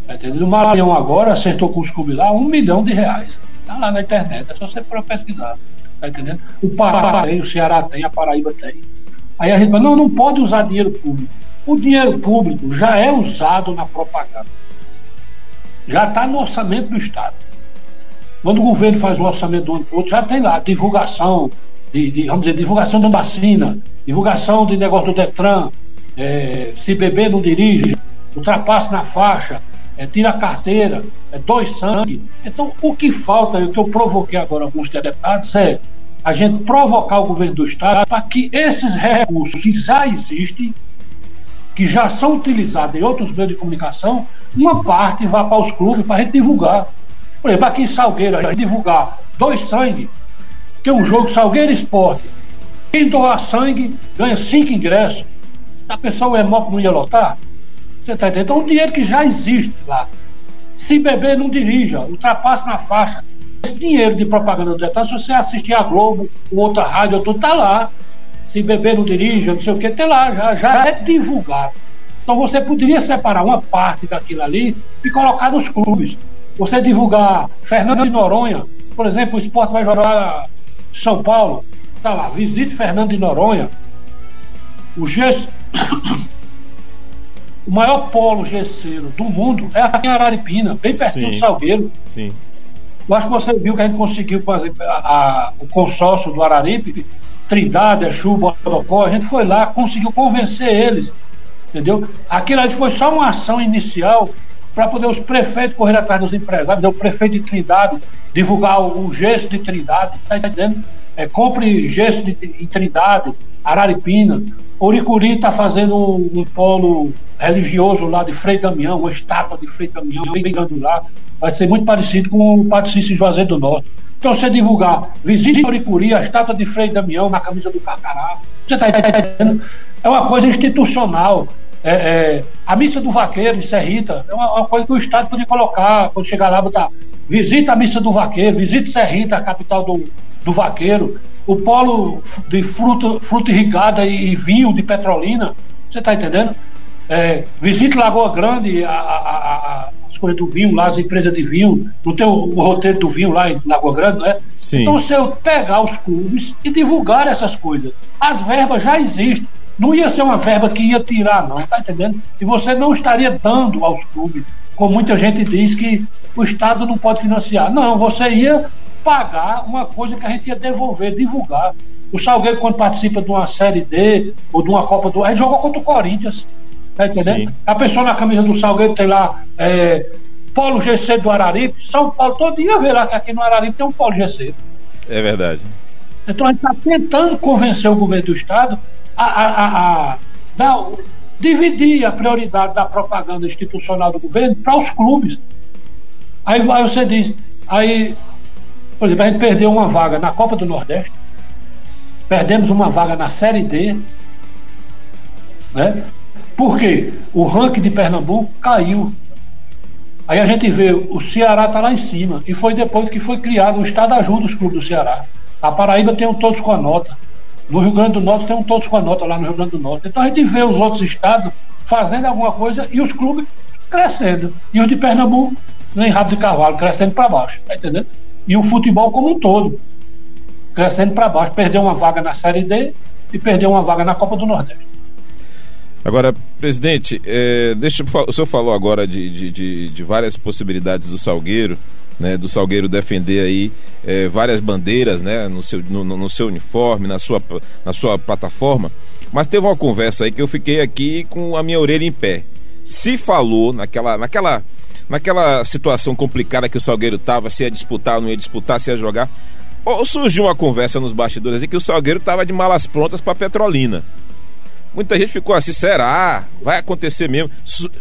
Tá entendendo? O Maranhão agora acertou com os clubes lá um milhão de reais. Está lá na internet, é só você pesquisar. Tá entendendo? O Pará tem, o Ceará tem, a Paraíba tem. Aí a gente fala, não, não pode usar dinheiro público. O dinheiro público já é usado na propaganda. Já está no orçamento do Estado. Quando o governo faz o orçamento do ano para outro, já tem lá divulgação de, de, vamos dizer, divulgação da vacina, divulgação de negócio do Detran, é, se beber não dirige, ultrapasse na faixa, é, tira a carteira, é, dois sangue. Então, o que falta, o que eu provoquei agora alguns deputados, é a gente provocar o governo do Estado para que esses recursos que já existem, que já são utilizados em outros meios de comunicação, uma parte vá para os clubes para a gente divulgar. Por exemplo, aqui em Salgueiro, a gente divulgar dois sangue, tem um jogo Salgueiro Esporte. Quem doar sangue ganha cinco ingressos. A pessoa o EMOP não ia lotar? Você está entendendo? Então, o dinheiro que já existe lá. Se beber, não dirija, ultrapasse na faixa. Esse dinheiro de propaganda do Estado, se você assistir a Globo, outra rádio, tudo está lá. Se beber, não dirija, não sei o que, tem lá, já, já é divulgado. Então você poderia separar uma parte daquilo ali e colocar nos clubes. Você divulgar Fernando de Noronha, por exemplo, o esporte vai jogar São Paulo, tá lá, visite Fernando de Noronha. O gesto [coughs] o maior polo gesseiro do mundo é aqui em Araripina, bem pertinho do Salgueiro. Sim. Eu acho que você viu que a gente conseguiu fazer a, a, o consórcio do Araripe, Trindade, Exu, Bodocó, a gente foi lá, conseguiu convencer eles, entendeu? Aquilo ali foi só uma ação inicial para poder os prefeitos correr atrás dos empresários, o prefeito de Trindade divulgar o, o de Trindade, tá entendendo? É, compre gesso de, de, Trindade, Araripina. Oricuri está fazendo um, polo religioso lá de Frei Damião, uma estátua de Frei Damião, bem grande lá. Vai ser muito parecido com o Padre Cícero Juazeiro do Norte. Então, você divulgar, visite Oricuri, a estátua de Frei Damião na camisa do Carcará. Você está entendendo? É uma coisa institucional. É, é, a missa do vaqueiro em Serrita é uma, uma, coisa que o Estado podia colocar quando chegar lá, botar visita a missa do vaqueiro, visite Serrita, a capital do, do vaqueiro, o polo de fruta, fruta irrigada e vinho de Petrolina, você está entendendo? É, visite Lagoa Grande, a, a, a, as coisas do vinho lá, as empresas de vinho, não tem o, o, roteiro do vinho lá em Lagoa Grande, não é? Sim. Então, se eu pegar os clubes e divulgar essas coisas, as verbas já existem. Não ia ser uma verba que ia tirar, não, tá entendendo? E você não estaria dando aos clubes, como muita gente diz que o Estado não pode financiar. Não, você ia pagar uma coisa que a gente ia devolver, divulgar. O Salgueiro, quando participa de uma Série D ou de uma Copa do. A gente jogou contra o Corinthians. Tá entendendo? Sim. A pessoa na camisa do Salgueiro tem lá é, Polo GC do Araripe. São Paulo, todo dia vê lá que aqui no Araripe tem um Polo GC. É verdade. Então a gente está tentando convencer o governo do Estado a, a, a, a dar, dividir a prioridade da propaganda institucional do governo para os clubes. Aí, aí você diz, aí por exemplo, a gente perdeu uma vaga na Copa do Nordeste, perdemos uma vaga na Série D, né? Porque o ranking de Pernambuco caiu. Aí a gente vê, o Ceará está lá em cima. E foi depois que foi criado o Estado ajuda os clubes do Ceará. A Paraíba tem um todos com a nota. No Rio Grande do Norte tem um todos com a nota lá no Rio Grande do Norte. Então a gente vê os outros estados fazendo alguma coisa e os clubes crescendo. E os de Pernambuco, nem rabo de cavalo, crescendo para baixo. Tá entendendo? E o futebol como um todo, crescendo para baixo. Perdeu uma vaga na Série D e perdeu uma vaga na Copa do Nordeste. Agora, presidente, é, deixa, o senhor falou agora de, de, de, de várias possibilidades do Salgueiro, né, do Salgueiro defender aí é, várias bandeiras né, no, seu, no, no, seu uniforme, na sua, na sua plataforma. Mas teve uma conversa aí que eu fiquei aqui com a minha orelha em pé. Se falou naquela, naquela naquela situação complicada que o Salgueiro estava, se ia disputar ou não ia disputar, se ia jogar. Ou surgiu uma conversa nos bastidores aí que o Salgueiro estava de malas prontas para Petrolina. Muita gente ficou assim, será? Vai acontecer mesmo?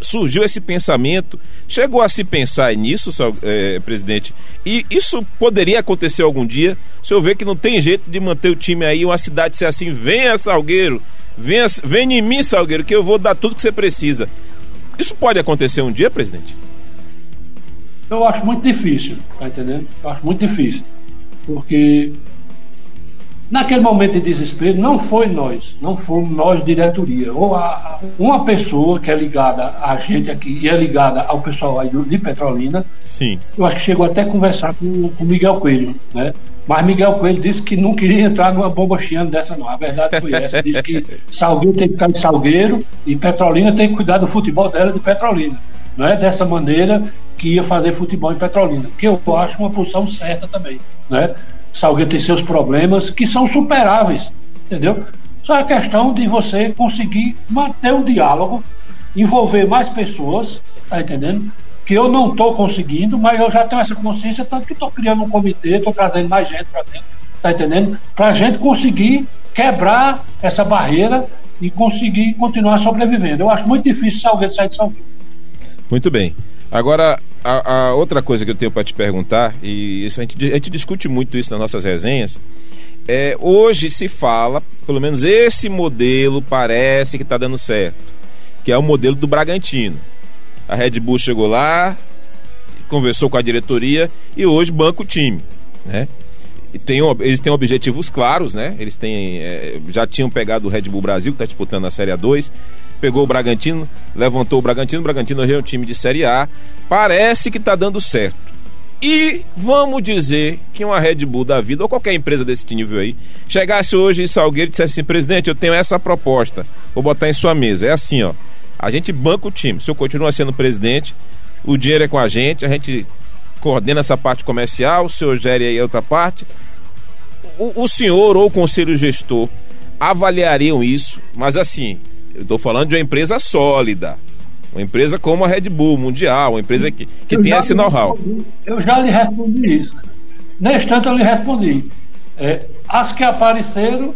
Surgiu esse pensamento. Chegou a se pensar nisso, é, presidente? E isso poderia acontecer algum dia? O senhor vê que não tem jeito de manter o time aí, uma cidade ser assim, venha Salgueiro, venha, venha em mim, Salgueiro, que eu vou dar tudo que você precisa. Isso pode acontecer um dia, presidente? Eu acho muito difícil, tá entendendo? Eu acho muito difícil. Porque naquele momento de desespero não foi nós, não fomos nós diretoria. Ou a, uma pessoa que é ligada a gente aqui e é ligada ao pessoal aí de Petrolina. Sim. Eu acho que chegou até a conversar com o Miguel Coelho, né? Mas Miguel Coelho disse que não queria entrar numa bomba chiando dessa, não. A verdade foi essa. Disse que Salgueiro tem que ficar de Salgueiro e Petrolina tem que cuidar do futebol dela de Petrolina. Não é dessa maneira que ia fazer futebol em Petrolina, que eu acho uma posição certa também. Né? Salgueiro tem seus problemas que são superáveis, entendeu? Só é questão de você conseguir manter um diálogo, envolver mais pessoas, tá entendendo? Que eu não estou conseguindo, mas eu já tenho essa consciência, tanto que estou criando um comitê, estou trazendo mais gente para dentro, tá entendendo? Para a gente conseguir quebrar essa barreira e conseguir continuar sobrevivendo. Eu acho muito difícil Salgueiro sair de Salgueiro. Muito bem. Agora, a, a, outra coisa que eu tenho para te perguntar, e isso, a, gente, a gente discute muito isso nas nossas resenhas, é, hoje se fala, pelo menos esse modelo parece que está dando certo, que é o modelo do Bragantino. A Red Bull chegou lá, conversou com a diretoria e hoje banca o time, né? tem, eles têm objetivos claros, né? Eles têm, é, já tinham pegado o Red Bull Brasil, que está disputando a Série A2, pegou o Bragantino, levantou o Bragantino, o Bragantino hoje é um time de Série A. Parece que está dando certo. E vamos dizer que uma Red Bull da vida, ou qualquer empresa desse nível aí, chegasse hoje em Salgueiro e dissesse assim: presidente, eu tenho essa proposta, vou botar em sua mesa. É assim, ó. A gente banca o time. Se eu continuar sendo presidente, o dinheiro é com a gente, a gente coordena essa parte comercial, o senhor gere aí outra parte. O, o senhor ou o conselho gestor avaliariam isso, mas assim, eu estou falando de uma empresa sólida. Uma empresa como a Red Bull Mundial, uma empresa que, que tem esse know-how. Eu já lhe respondi isso. Neste tanto eu lhe respondi. É, as que apareceram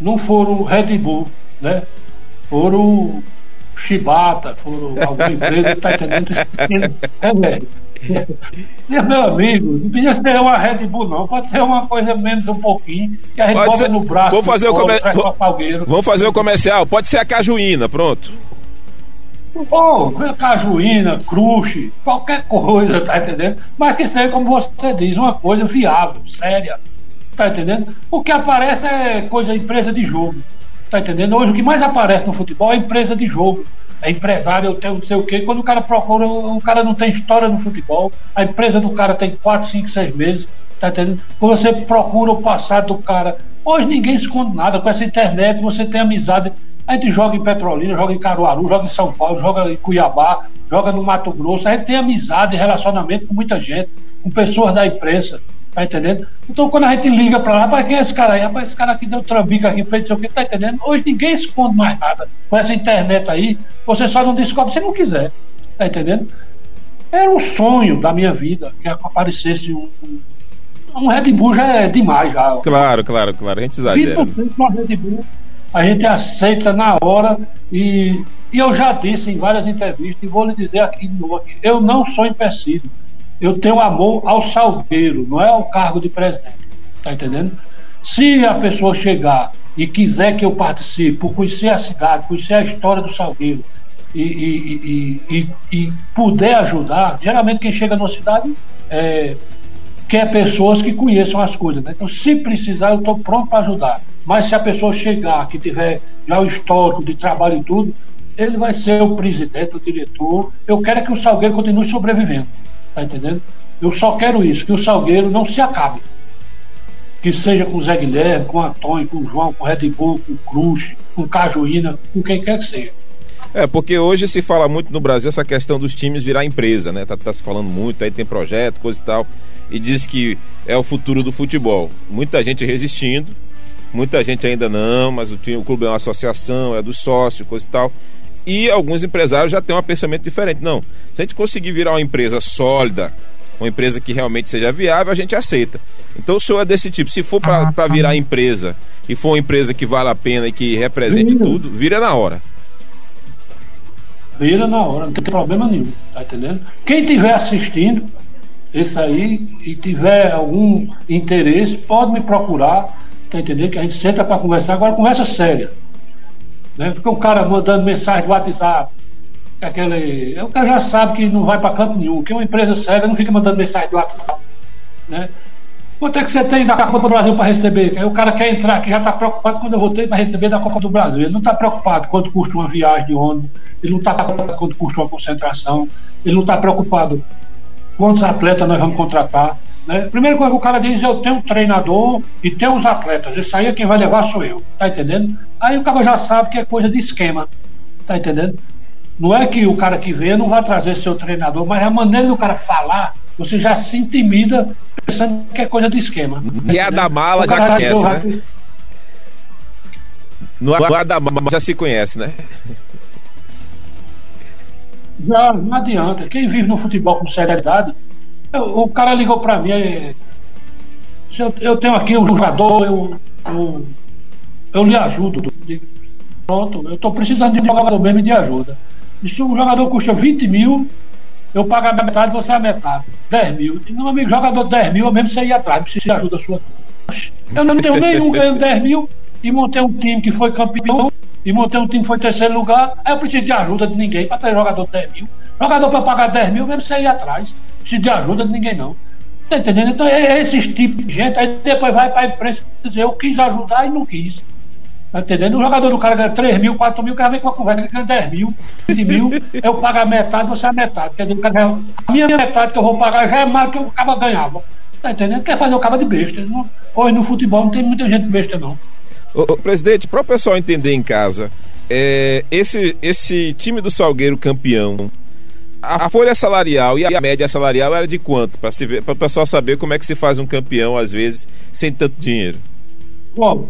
não foram Red Bull, né? Foram Chibata, foram alguma empresa que está entendendo. [laughs] É, velho. [laughs] Se é meu amigo, não podia ser uma Red Bull, não. Pode ser uma coisa menos um pouquinho, que a gente bota no braço. Vamos fazer, o, come... Vamos fazer o comercial. Pode ser a cajuína, pronto. Bom, cajuína, cruxe, qualquer coisa, tá entendendo? Mas que seja, como você diz, uma coisa viável, séria. Tá entendendo? O que aparece é coisa, empresa de jogo. Tá entendendo? Hoje o que mais aparece no futebol é empresa de jogo é empresário, eu tenho não sei o quê. Quando o cara procura, o cara não tem história no futebol, a empresa do cara tem 4, 5, 6 meses, tá entendendo? Quando você procura o passado do cara, hoje ninguém esconde nada, com essa internet você tem amizade. A gente joga em Petrolina, joga em Caruaru, joga em São Paulo, joga em Cuiabá, joga no Mato Grosso, a gente tem amizade e relacionamento com muita gente, com pessoas da imprensa. Tá entendendo? Então quando a gente liga para lá, rapaz, quem é esse cara aí? Rapaz, esse cara aqui deu trambica aqui em frente, sei o que, tá entendendo? Hoje ninguém esconde mais nada. Com essa internet aí, você só não descobre se não quiser. Tá entendendo? Era um sonho da minha vida que aparecesse um, um Red Bull já é demais já. Claro, claro, claro. A gente exagera. 20% uma Red Bull, a gente aceita na hora e, e eu já disse em várias entrevistas e vou lhe dizer aqui de novo eu não sou empecilho eu tenho amor ao salgueiro, não é ao cargo de presidente. Tá entendendo? Se a pessoa chegar e quiser que eu participe, por conhecer a cidade, conhecer a história do Salgueiro e, e, e, e puder ajudar, geralmente quem chega na cidade é, quer pessoas que conheçam as coisas. Né? Então, se precisar, eu estou pronto para ajudar. Mas se a pessoa chegar, que tiver já o histórico de trabalho e tudo, ele vai ser o presidente, o diretor. Eu quero é que o Salgueiro continue sobrevivendo. Tá entendendo? Eu só quero isso, que o Salgueiro não se acabe. Que seja com o Zé Guilherme, com o Antônio, com o João, com o Red Bull, com o Cruz, com o Cajuína, com quem quer que seja. É, porque hoje se fala muito no Brasil essa questão dos times virar empresa, né? Tá, tá, se falando muito, aí tem projeto, coisa e tal. E diz que é o futuro do futebol. Muita gente resistindo, muita gente ainda não, mas o, time, o clube é uma associação, é do sócio, coisa e tal. E alguns empresários já têm um pensamento diferente. Não, se a gente conseguir virar uma empresa sólida, uma empresa que realmente seja viável, a gente aceita. Então o senhor é desse tipo. Se for para ah, virar empresa e for uma empresa que vale a pena e que represente vira. tudo, vira na hora. Vira na hora, não tem problema nenhum, tá entendendo? Quem estiver assistindo, esse aí, e tiver algum interesse, pode me procurar, tá entendendo? Que a gente senta para conversar, agora conversa séria. Né? Porque o cara mandando mensagem do WhatsApp, aquele, o cara já sabe que não vai para canto nenhum, que uma empresa séria não fica mandando mensagem do WhatsApp. Né? Quanto é que você tem da Copa do Brasil para receber? Aí o cara quer entrar aqui, já está preocupado quando eu voltei para receber da Copa do Brasil. Ele não está preocupado quanto custa uma viagem de ônibus, ele não está preocupado quanto custa uma concentração, ele não está preocupado quantos atletas nós vamos contratar. Né? Primeira coisa que o cara diz, eu tenho um treinador e tenho os atletas. Isso aí é quem vai levar sou eu. Tá entendendo? Aí o cara já sabe que é coisa de esquema. Tá entendendo? Não é que o cara que vem não vai trazer seu treinador, mas a maneira do cara falar, você já se intimida pensando que é coisa de esquema. E a da mala já conhece, né? No ar da mala já se conhece, né? Já, não adianta. Quem vive no futebol com seriedade, eu, o cara ligou para mim. É, eu, eu, tenho aqui um jogador, eu, eu, eu lhe ajudo. Pronto, eu estou precisando de um jogador mesmo de ajuda. E se o jogador custa 20 mil, eu pago a metade, você a metade. 10 mil. E meu amigo, jogador 10 mil, eu mesmo ir atrás, precisa de ajuda sua. Eu não tenho nenhum ganho 10 mil e montei um time que foi campeão e montei um time que foi terceiro lugar. Aí eu preciso de ajuda de ninguém para ter jogador de 10 mil. Jogador para pagar 10 mil, mesmo você ir atrás. Preciso de ajuda de ninguém, não. Tá entendendo? Então é, é esses tipos de gente, aí depois vai para a imprensa dizer eu quis ajudar e não quis. Tá entendendo? O jogador do cara ganha 3 mil, 4 mil, o cara vem com uma conversa que ganha 10 mil, 20 mil, [laughs] eu pago a metade, você a metade. Ganha, a minha metade que eu vou pagar já é mais do que o cara ganhava. Tá entendendo? Quer fazer o cara de besta. Não, hoje no futebol não tem muita gente besta, não. Ô, ô, presidente, para o pessoal entender em casa, é, esse, esse time do Salgueiro campeão, a, folha salarial e a média salarial era de quanto? Para o pessoal saber como é que se faz um campeão, às vezes, sem tanto dinheiro. Bom,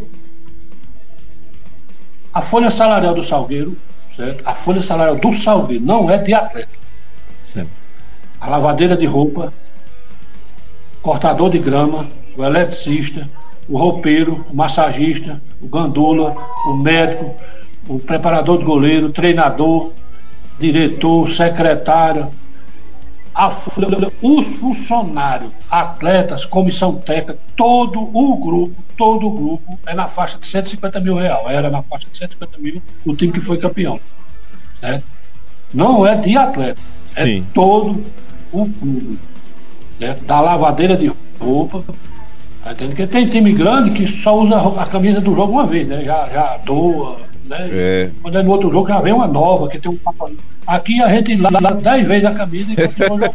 a folha salarial do Salgueiro, certo? A folha salarial do Salgueiro não é de atleta. Certo. A lavadeira de roupa, cortador de grama, o eletricista, o roupeiro, o massagista, o gandula, o médico, o preparador de goleiro, o treinador, diretor, secretário, a, os funcionários, atletas, comissão técnica, todo o grupo, todo o grupo é na faixa de 150 mil reais. Era na faixa de 150 mil o time que foi campeão. Certo? Não é de atleta, é Sim. é todo o clube. Certo? Da lavadeira de roupa. Tá entendendo? Porque tem time grande que só usa a camisa do jogo uma vez, né? Já, já doa né? É. Quando é no outro jogo já vem uma nova, que tem um papo. Aqui a gente lava 10 vezes a camisa e continua jogando.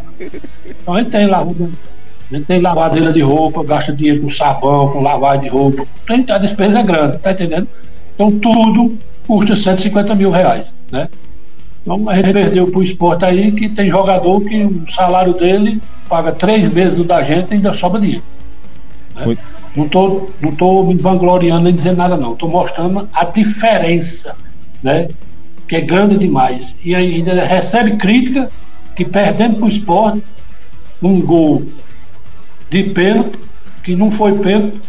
Então a gente tem lavada, a gente tem lavadeira de roupa, gasta dinheiro com sabão, com lavagem de roupa. Tem, a despesa é grande, tá entendendo? Então tudo custa 150 mil reais, né? Então a gente perdeu pro esporte aí que tem jogador que o salário dele paga três meses do da gente e ainda sobra dinheiro. Né? Não estou não tô me vangloriando nem dizendo nada, não. Estou mostrando a diferença, né? Que é grande demais. E ainda recebe crítica que perdendo para o esporte um gol de pênalti, que não foi pênalti,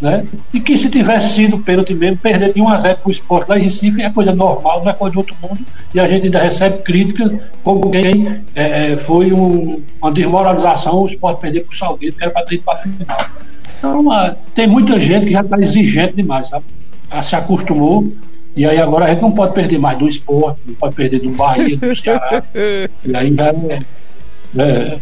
né? E que se tivesse sido pênalti mesmo, perder de 1 a 0 para o esporte lá em Recife é coisa normal, não é coisa de outro mundo, e a gente ainda recebe críticas como quem é, é foi um, uma desmoralização o esporte perder para o Salgueiro, que era para ter ido para final. Então, ah, tem muita gente que já está exigente demais, sabe? Já se acostumou. E aí agora a gente não pode perder mais do esporte, não pode perder do Bahia, do [laughs] Ceará. e aí já é, é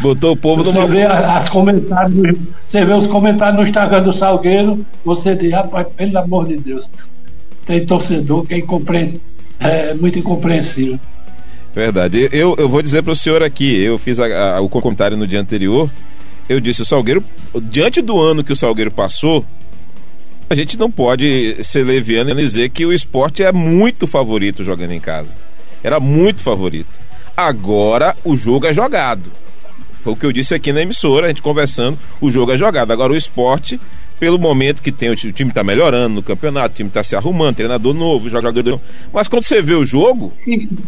Botou o povo você vê as comentários, Você vê os comentários no Instagram do Salgueiro, você diz, rapaz, pelo amor de Deus, tem torcedor que é, incompreende, é muito incompreensível. Verdade. Eu, eu vou dizer para o senhor aqui, eu fiz a, a, o comentário no dia anterior eu disse, o Salgueiro, diante do ano que o Salgueiro passou, a gente não pode ser leviano e dizer que o esporte é muito favorito jogando em casa. Era muito favorito. Agora o jogo é jogado. Foi o que eu disse aqui na emissora, a gente conversando, o jogo é jogado. Agora o esporte pelo momento que tem, o time está melhorando no campeonato, o time está se arrumando, treinador novo, jogador novo. Mas quando você vê o jogo,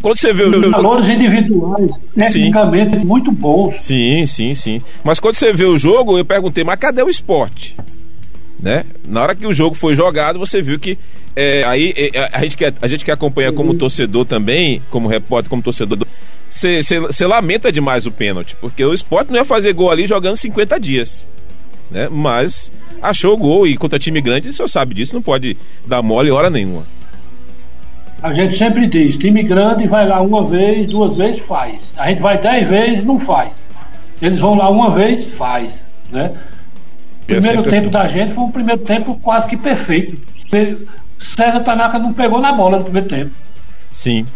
quando você vê o jogo. Valores individuais, tecnicamente, sim. muito bons. Sim, sim, sim. Mas quando você vê o jogo, eu perguntei, mas cadê o esporte? Né? Na hora que o jogo foi jogado, você viu que é, aí é, a, gente quer, a gente que acompanha como uhum. torcedor também, como repórter, como torcedor, você lamenta demais o pênalti, porque o esporte não ia fazer gol ali jogando 50 dias. Né? Mas achou o gol e contra time grande, o senhor sabe disso, não pode dar mole hora nenhuma. A gente sempre diz, time grande vai lá uma vez, duas vezes, faz. A gente vai dez vezes, não faz. Eles vão lá uma vez, faz. Né? O é primeiro tempo assim. da gente foi um primeiro tempo quase que perfeito. César Tanaka não pegou na bola no primeiro tempo. Sim.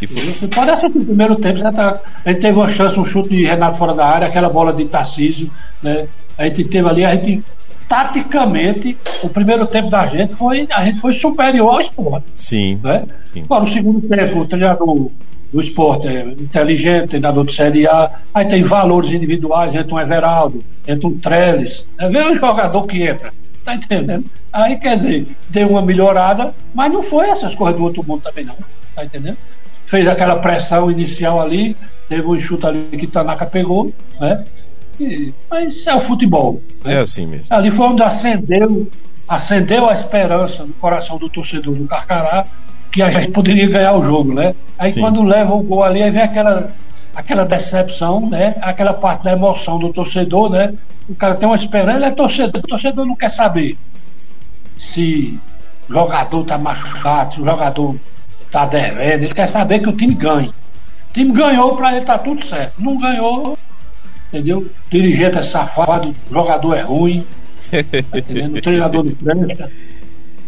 Você pode assistir o primeiro tempo, tá, a gente teve uma chance, um chute de Renato fora da área, aquela bola de Tarcísio, né? A gente teve ali, a gente taticamente, o primeiro tempo da gente foi, a gente foi superior ao esporte. Sim. Né? sim. Agora, o segundo tempo, o treinador do esporte é inteligente, treinador de Série A, aí tem valores individuais, entra um Everaldo, entra um Trellis, né? vê um jogador que entra, tá entendendo? Aí, quer dizer, deu uma melhorada, mas não foi essas coisas do outro mundo também não, tá entendendo? Fez aquela pressão inicial ali, teve um chute ali que Tanaka pegou, né? E, mas é o futebol. Né? É assim mesmo. Ali foi onde acendeu, acendeu a esperança no coração do torcedor do Carcará que a gente poderia ganhar o jogo, né? Aí Sim. quando leva o gol ali, aí vem aquela, aquela decepção, né? Aquela parte da emoção do torcedor, né? O cara tem uma esperança, ele é torcedor, o torcedor não quer saber se o jogador tá machucado, se o jogador tá devendo, ele quer saber que o time ganhe. O time ganhou para ele tá tudo certo. Não ganhou, entendeu? O dirigente é safado, o jogador é ruim, tá entendendo? O [laughs] treinador não presta.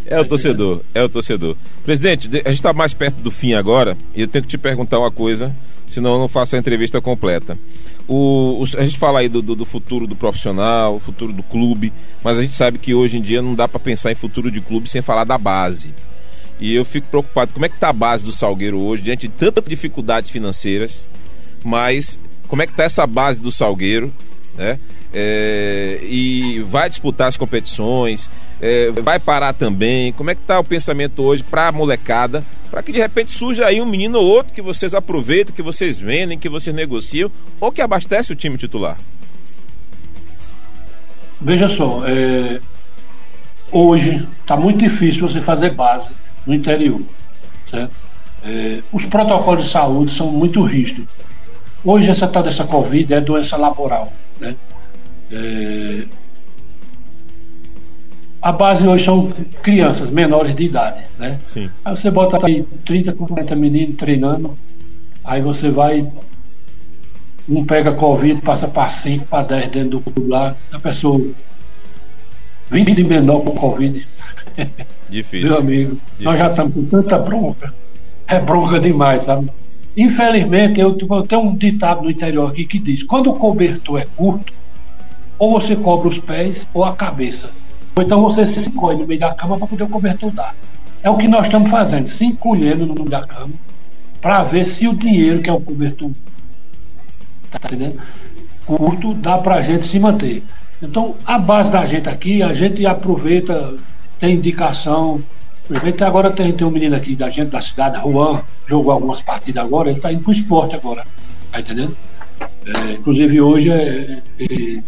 É o torcedor, é o torcedor. Presidente, de- a gente está mais perto do fim agora e eu tenho que te perguntar uma coisa, senão eu não faço a entrevista completa. O, o- a gente fala aí do, do- do futuro do profissional, futuro do clube, mas a gente sabe que hoje em dia não dá para pensar em futuro de clube sem falar da base. E eu fico preocupado, como é que está a base do Salgueiro hoje, diante de tantas dificuldades financeiras, mas como é que está essa base do Salgueiro, né? É, e vai disputar as competições, é, vai parar também. Como é que está o pensamento hoje para a molecada, para que de repente surja aí um menino ou outro que vocês aproveitem, que vocês vendem, que vocês negociam, ou que abastece o time titular? Veja só, é, hoje está muito difícil você fazer base no interior. Certo? É, os protocolos de saúde são muito rígidos. Hoje essa tal dessa Covid é doença laboral. Né? É, a base hoje são crianças menores de idade. Né? Sim. Aí você bota aí 30, 40 meninos treinando, aí você vai. Um pega Covid, passa para 5, para 10 dentro do clube lá, a pessoa 20 de menor com Covid. Difícil. Meu amigo, nós já Difícil. estamos com tanta bronca. É bronca demais, sabe? Infelizmente, eu, eu tenho um ditado no interior aqui que diz: quando o cobertor é curto, ou você cobre os pés ou a cabeça. Ou então você se encolhe no meio da cama para poder o cobertor dar. É o que nós estamos fazendo, se encolhendo no meio da cama para ver se o dinheiro que é o cobertor tá entendendo? curto dá para a gente se manter. Então, a base da gente aqui, a gente aproveita, tem indicação. Por exemplo, agora tem, tem um menino aqui da gente, da cidade, Juan, jogou algumas partidas agora, ele está indo para o esporte agora. Tá entendendo? É, inclusive hoje é, é,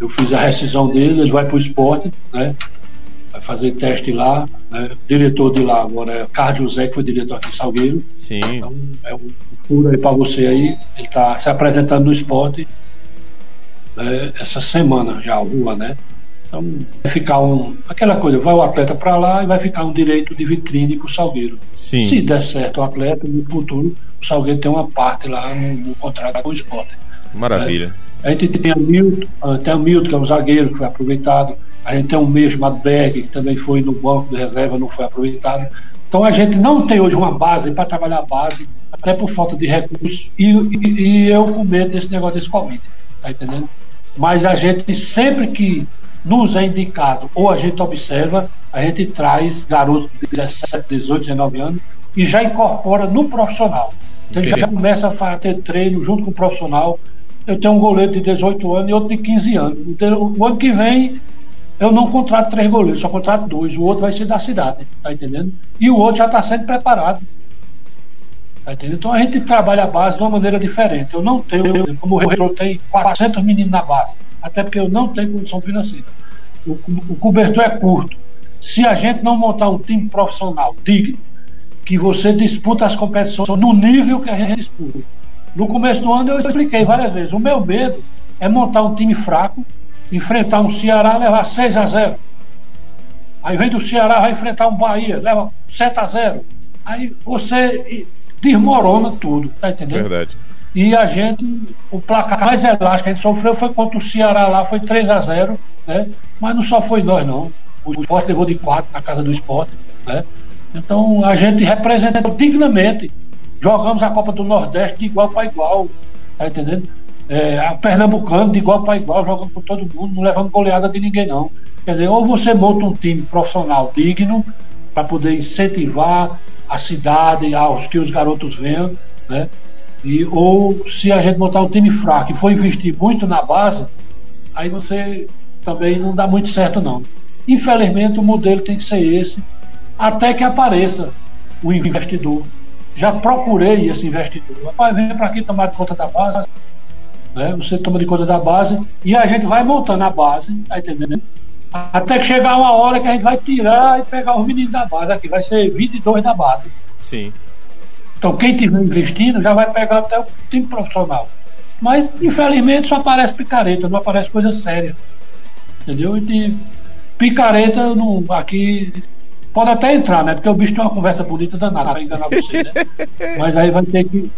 eu fiz a rescisão dele, ele vai para o esporte, né? Vai fazer teste lá. Né? O diretor de lá agora é Carlos José, que foi diretor aqui em Salgueiro. Sim. Então, é um furo aí para você aí. Ele está se apresentando no esporte né, essa semana já, o Juan, né? Então, vai ficar um. Aquela coisa, vai o atleta para lá e vai ficar um direito de vitrine para o Salgueiro. Sim. Se der certo o atleta, no futuro, o Salgueiro tem uma parte lá no, no contrato com o esporte. Maravilha. A gente tem o Milton, tem o Milton, que é um zagueiro que foi aproveitado. A gente tem um meio chamado Berg, que também foi no banco de reserva, não foi aproveitado. Então a gente não tem hoje uma base para trabalhar a base, até por falta de recursos, e, e, e eu com medo desse negócio desse Covid. Tá entendendo? Mas a gente, sempre que nos é indicado ou a gente observa, a gente traz garotos de 17, 18, 19 anos e já incorpora no profissional. Então ele já Entendi. começa a ter treino junto com o profissional. Eu tenho um goleiro de 18 anos e outro de 15 anos. Então, o ano que vem eu não contrato três goleiros, só contrato dois. O outro vai ser da cidade, tá entendendo? E o outro já está sendo preparado. Tá entendendo? Então a gente trabalha a base de uma maneira diferente. Eu não tenho, como o Retro tem 400 meninos na base, até porque eu não tenho condição financeira. O, o cobertor é curto. Se a gente não montar um time profissional digno, que você disputa as competições no nível que a gente disputa. No começo do ano eu expliquei várias vezes. O meu medo é montar um time fraco, enfrentar um Ceará, levar 6 a 0. Aí vem do Ceará, vai enfrentar um Bahia, leva 7 a 0. Aí você desmorona tudo, tá entendendo? Verdade. E a gente, o placar mais elástico que a gente sofreu foi contra o Ceará lá, foi 3 a 0 né? Mas não só foi nós, não. O esporte levou de 4 na casa do esporte, né? Então a gente representou dignamente. Jogamos a Copa do Nordeste de igual para igual, tá entendendo? é, a Pernambucano de igual para igual, jogando com todo mundo, não levando goleada de ninguém, não. Quer dizer, ou você monta um time profissional digno para poder incentivar a cidade, aos que os garotos venham, né? E, ou se a gente montar um time fraco e for investir muito na base, aí você também não dá muito certo, não. Infelizmente, o modelo tem que ser esse, até que apareça o investidor. Já procurei esse investidor. Rapaz, vem para aqui tomar de conta da base. Né? Você toma de conta da base e a gente vai montando a base, tá entendendo? Até que chegar uma hora que a gente vai tirar e pegar os meninos da base aqui. Vai ser 22 da base. Sim. Então quem estiver investindo já vai pegar até o time profissional. Mas, infelizmente, só aparece picareta, não aparece coisa séria. Entendeu? E picareta não, aqui pode até entrar, né? Porque o bicho tem uma conversa bonita danada para enganar você, né? [laughs] Mas aí vai ter que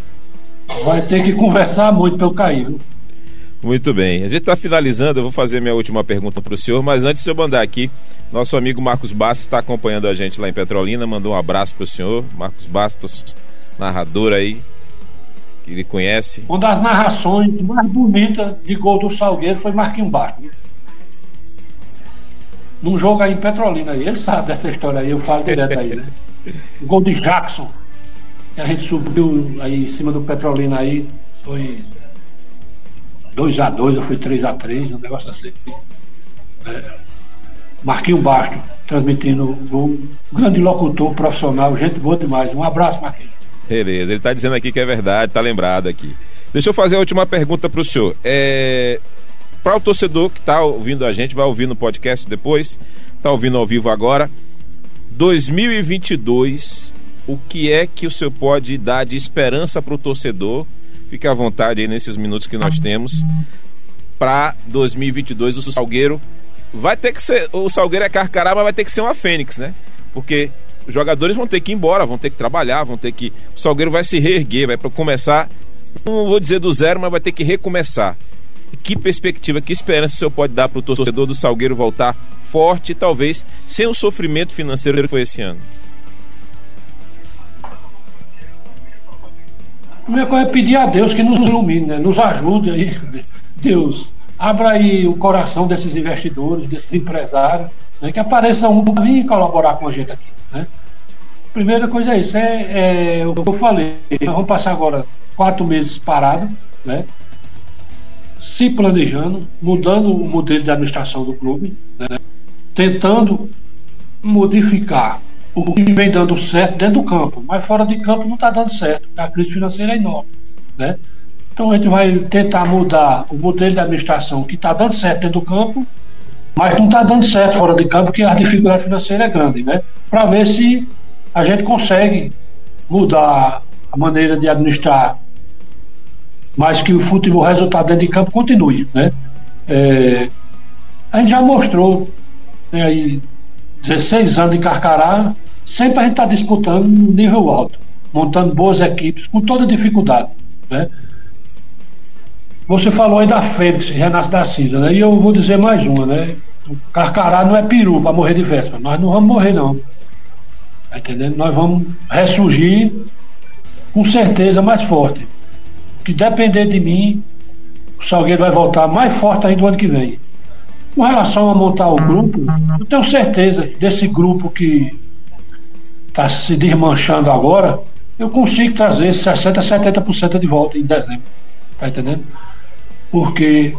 vai ter que conversar muito para eu cair, viu? Muito bem. A gente está finalizando, eu vou fazer minha última pergunta para o senhor, mas antes de eu mandar aqui, nosso amigo Marcos Bastos está acompanhando a gente lá em Petrolina, mandou um abraço para o senhor. Marcos Bastos, narrador aí, que ele conhece. Uma das narrações mais bonitas de gol do Salgueiro foi Marquinhos Bastos. Num jogo aí em Petrolina, aí. ele sabe dessa história aí, eu falo direto aí, né? [laughs] O gol de Jackson, que a gente subiu aí em cima do Petrolina aí, foi 2x2 ou foi 3x3, um negócio assim. É, Marquinho Basto, transmitindo o grande locutor profissional, gente boa demais. Um abraço, Marquinhos. Beleza, ele está dizendo aqui que é verdade, está lembrado aqui. Deixa eu fazer a última pergunta para o senhor. É... Para o torcedor que está ouvindo a gente, vai ouvir no podcast depois, está ouvindo ao vivo agora. 2022, o que é que o senhor pode dar de esperança para o torcedor Fique à vontade aí nesses minutos que nós temos. Para 2022, o Salgueiro vai ter que ser. O Salgueiro é carcará, mas vai ter que ser uma Fênix, né? Porque os jogadores vão ter que ir embora, vão ter que trabalhar, vão ter que. O Salgueiro vai se reerguer, vai começar. Não vou dizer do zero, mas vai ter que recomeçar. Que perspectiva, que esperança o senhor pode dar para o torcedor do Salgueiro voltar forte, talvez sem o sofrimento financeiro que foi esse ano? primeira coisa é pedir a Deus que nos ilumine, né? nos ajude aí. Deus, abra aí o coração desses investidores, desses empresários, né? que apareça um para vir colaborar com a gente aqui. Né? Primeira coisa é isso, é, é o que eu falei. Nós vamos passar agora quatro meses parados, né? se planejando, mudando o modelo de administração do clube, né? tentando modificar o que vem dando certo dentro do campo, mas fora de campo não está dando certo. A crise financeira é enorme. Né? Então a gente vai tentar mudar o modelo de administração que está dando certo dentro do campo, mas não está dando certo fora de campo, porque a dificuldade financeira é grande, né? Para ver se a gente consegue mudar a maneira de administrar, mas que o futebol resultado dentro de campo continue, né? É, a gente já mostrou né, aí 16 anos de Carcará, sempre a gente está disputando no nível alto, montando boas equipes, com toda dificuldade. Né? Você falou aí da Fênix, Renato da Cinza, né? E eu vou dizer mais uma, né? O Carcará não é peru para morrer de véspera. Nós não vamos morrer, não. Tá entendendo? Nós vamos ressurgir com certeza mais forte. Que depender de mim, o Salgueiro vai voltar mais forte ainda do ano que vem. Com relação a montar o grupo, eu tenho certeza desse grupo que está se desmanchando agora, eu consigo trazer 60%, 70% de volta em dezembro. Tá entendendo? Porque,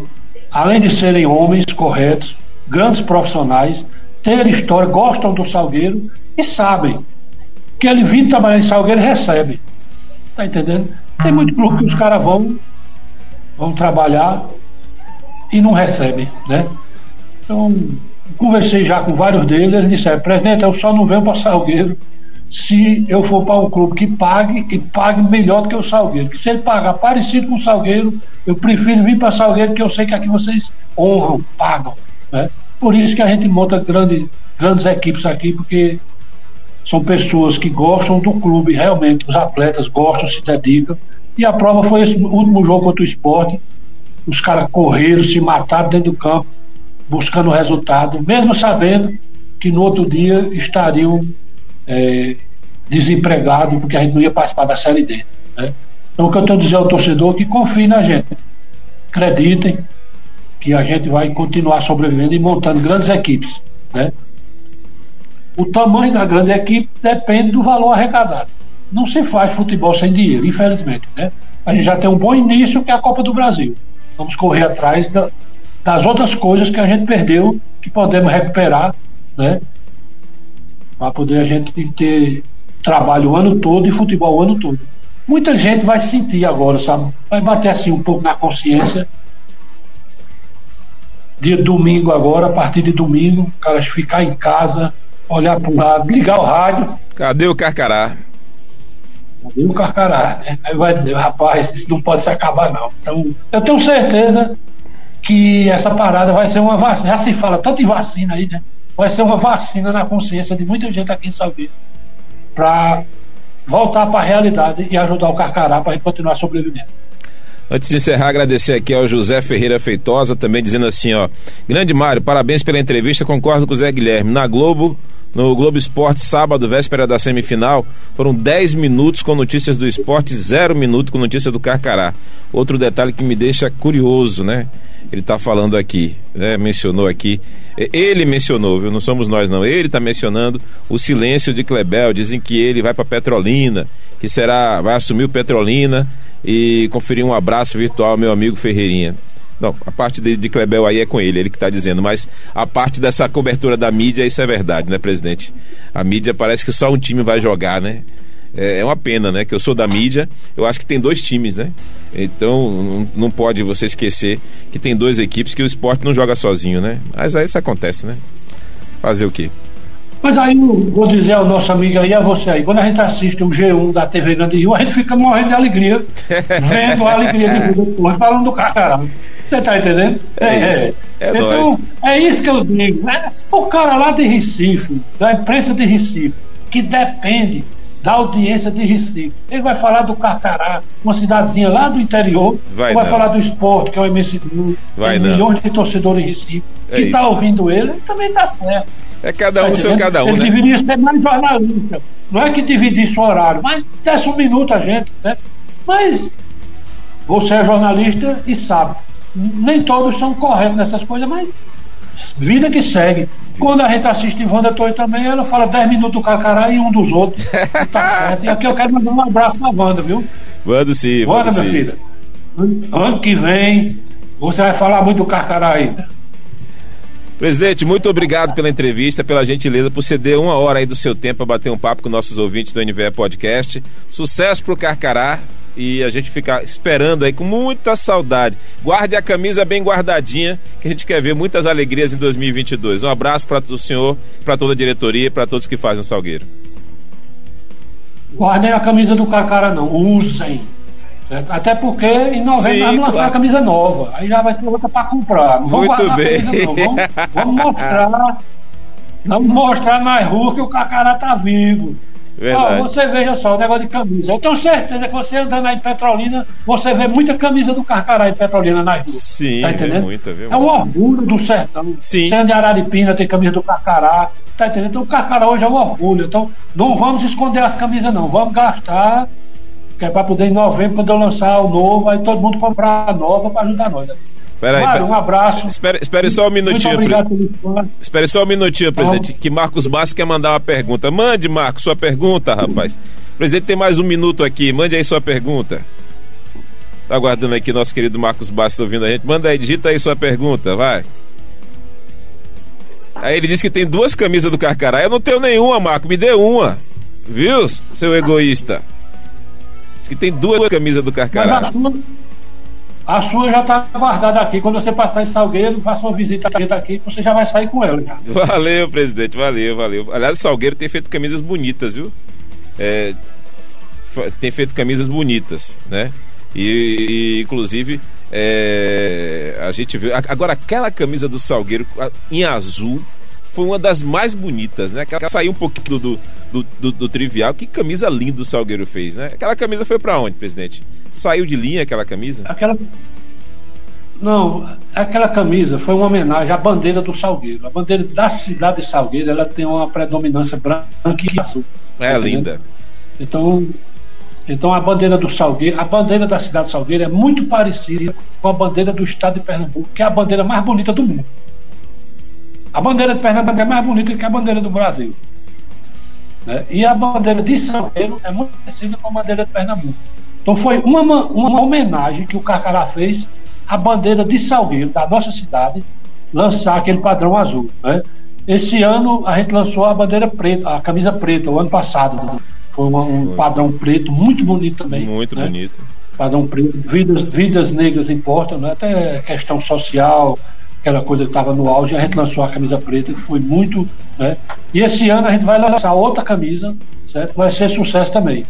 além de serem homens corretos, grandes profissionais, terem história, gostam do Salgueiro e sabem que ele vindo trabalhar em Salgueiro recebe. Tá entendendo? Tem muito grupo que os caras vão, vão trabalhar e não recebem, né? Então, conversei já com vários deles, eles disseram, presidente, eu só não venho para Salgueiro se eu for para um clube que pague e pague melhor do que o Salgueiro. Que se ele pagar parecido com o Salgueiro, eu prefiro vir para Salgueiro, que eu sei que aqui vocês honram, pagam. Né? Por isso que a gente monta grande, grandes equipes aqui, porque são pessoas que gostam do clube, realmente, os atletas gostam, se dedicam. E a prova foi esse último jogo contra o esporte. Os caras correram, se mataram dentro do campo, buscando resultado, mesmo sabendo que no outro dia estariam é, desempregados, porque a gente não ia participar da Série D. Né? Então, o que eu estou dizendo ao torcedor é que confie na gente. acreditem que a gente vai continuar sobrevivendo e montando grandes equipes. Né? O tamanho da grande equipe depende do valor arrecadado. Não se faz futebol sem dinheiro, infelizmente. Né? A gente já tem um bom início, que é a Copa do Brasil. Vamos correr atrás da, das outras coisas que a gente perdeu, que podemos recuperar, né? Para poder a gente ter trabalho o ano todo e futebol o ano todo. Muita gente vai sentir agora, sabe? Vai bater assim um pouco na consciência. Dia domingo agora, a partir de domingo, o cara ficar em casa, olhar para o lado, ligar o rádio. Cadê o Carcará? Cadê o Carcará? Né? Aí vai dizer, rapaz, isso não pode se acabar não. Então, eu tenho certeza que essa parada vai ser uma vacina. Já se fala tanto em vacina aí, né? Vai ser uma vacina na consciência de muita gente aqui em Salvador para voltar para a realidade e ajudar o Carcará para continuar sobrevivendo. Antes de encerrar, agradecer aqui ao José Ferreira Feitosa, também dizendo assim, ó. Grande Mário, parabéns pela entrevista, concordo com o Zé Guilherme. Na Globo, no Globo Esporte, sábado, véspera da semifinal, foram 10 minutos com notícias do esporte, zero minuto com notícia do Carcará. Outro detalhe que me deixa curioso, né? Ele está falando aqui, né? mencionou aqui. Ele mencionou, viu? Não somos nós, não. Ele está mencionando o silêncio de Klebel. Dizem que ele vai para Petrolina, que será, vai assumir o Petrolina e conferir um abraço virtual ao meu amigo Ferreirinha. Não, a parte de, de Klebel aí é com ele, ele que está dizendo, mas a parte dessa cobertura da mídia, isso é verdade, né, presidente? A mídia parece que só um time vai jogar, né? É, é uma pena, né? Que eu sou da mídia, eu acho que tem dois times, né? Então não, não pode você esquecer que tem duas equipes que o esporte não joga sozinho, né? Mas aí isso acontece, né? Fazer o quê? Mas aí vou dizer ao nosso amigo aí, a você aí, quando a gente assiste o G1 da TV Grande Rio, a gente fica morrendo de alegria, [laughs] vendo a alegria de vida depois, falando do cara. Você tá entendendo? É, é isso. É, então, é isso que eu digo, né? O cara lá de Recife, da imprensa de Recife, que depende da audiência de Recife. Ele vai falar do Carcará, uma cidadezinha lá do interior, vai, vai falar do esporte, que é o MSD, vai tem milhões de torcedores em Recife, é que está ouvindo ele, ele também está certo. É cada um tá seu cada um. Ele né? deveria ser mais jornalista. Não é que dividisse o horário, mas desse um minuto a gente, né? Mas você é jornalista e sabe. Nem todos são corretos nessas coisas, mas vida que segue. Quando a gente assiste Wanda Torre também, ela fala 10 minutos do Carcará e um dos outros. tá certo. E aqui eu quero mandar um abraço pra Wanda, viu? Manda sim, Wanda, minha filha. Ano que vem, você vai falar muito do Carcará ainda. Presidente, muito obrigado pela entrevista, pela gentileza, por ceder uma hora aí do seu tempo para bater um papo com nossos ouvintes do NVE Podcast. Sucesso pro Carcará e a gente fica esperando aí com muita saudade. Guarde a camisa bem guardadinha, que a gente quer ver muitas alegrias em 2022. Um abraço para o senhor, para toda a diretoria para todos que fazem o Salgueiro. Guardem a camisa do Carcará não, usem. Certo? Até porque em novembro Sim, vamos lançar claro. a camisa nova. Aí já vai ter outra para comprar. Não vamos Muito bem. Camisa, vamos, vamos, mostrar. Vamos mostrar nas ruas que o Cacará tá vivo. Verdade. você veja só o negócio de camisa. Eu tenho certeza que você andando aí em Petrolina, você vê muita camisa do Carcará em Petrolina nas ruas. Sim, tá entendendo? Muita, é um orgulho do sertão. Sim. Você anda de Araripina, tem camisa do Carcará. Tá entendendo? Então o Carcará hoje é um orgulho. Então não vamos esconder as camisas, não. Vamos gastar que é para poder em novembro poder lançar o novo, aí todo mundo comprar a nova para ajudar nós. Né? Peraí, um abraço. Espere, espere só um minutinho. Muito obrigado pelo Espere só um minutinho, presidente. Que Marcos Bastos quer mandar uma pergunta. Mande, Marcos, sua pergunta, rapaz. Presidente, tem mais um minuto aqui. Mande aí sua pergunta. Tá aguardando aqui nosso querido Marcos Bastos ouvindo a gente. Manda aí, digita aí sua pergunta, vai. Aí ele disse que tem duas camisas do Carcará. Eu não tenho nenhuma, Marco. Me dê uma. Viu, seu egoísta? Que tem duas camisas do Carcará. A sua, a sua, já está guardada aqui. Quando você passar em Salgueiro, faça uma visita aqui, você já vai sair com ela. Já. Valeu, presidente, valeu, valeu. Aliás, o Salgueiro tem feito camisas bonitas, viu? É, tem feito camisas bonitas, né? E, e inclusive, é, a gente viu. Agora, aquela camisa do Salgueiro em azul foi uma das mais bonitas, né? Aquela saiu um pouquinho do, do, do, do, trivial. Que camisa linda o Salgueiro fez, né? Aquela camisa foi para onde, presidente? Saiu de linha aquela camisa? Aquela. Não, aquela camisa foi uma homenagem à bandeira do Salgueiro. A bandeira da cidade de Salgueiro ela tem uma predominância branca e azul. É linda. Então, Então a bandeira do Salgueiro, a bandeira da cidade de Salgueiro é muito parecida com a bandeira do estado de Pernambuco, que é a bandeira mais bonita do mundo. A bandeira de Pernambuco é mais bonita que a bandeira do Brasil. Né? E a bandeira de Salgueiro é muito parecida com a bandeira de Pernambuco. Então foi uma, uma homenagem que o Carcará fez à bandeira de Salgueiro, da nossa cidade, lançar aquele padrão azul. Né? Esse ano a gente lançou a bandeira preta, a camisa preta, o ano passado. Foi uma, um padrão preto, muito bonito também. Muito né? bonito. Padrão preto, vidas, vidas negras importam, né? até questão social, aquela coisa que estava no auge, a gente lançou a camisa preta, que foi muito. Né? E esse ano a gente vai lançar outra camisa, certo? Vai ser sucesso também.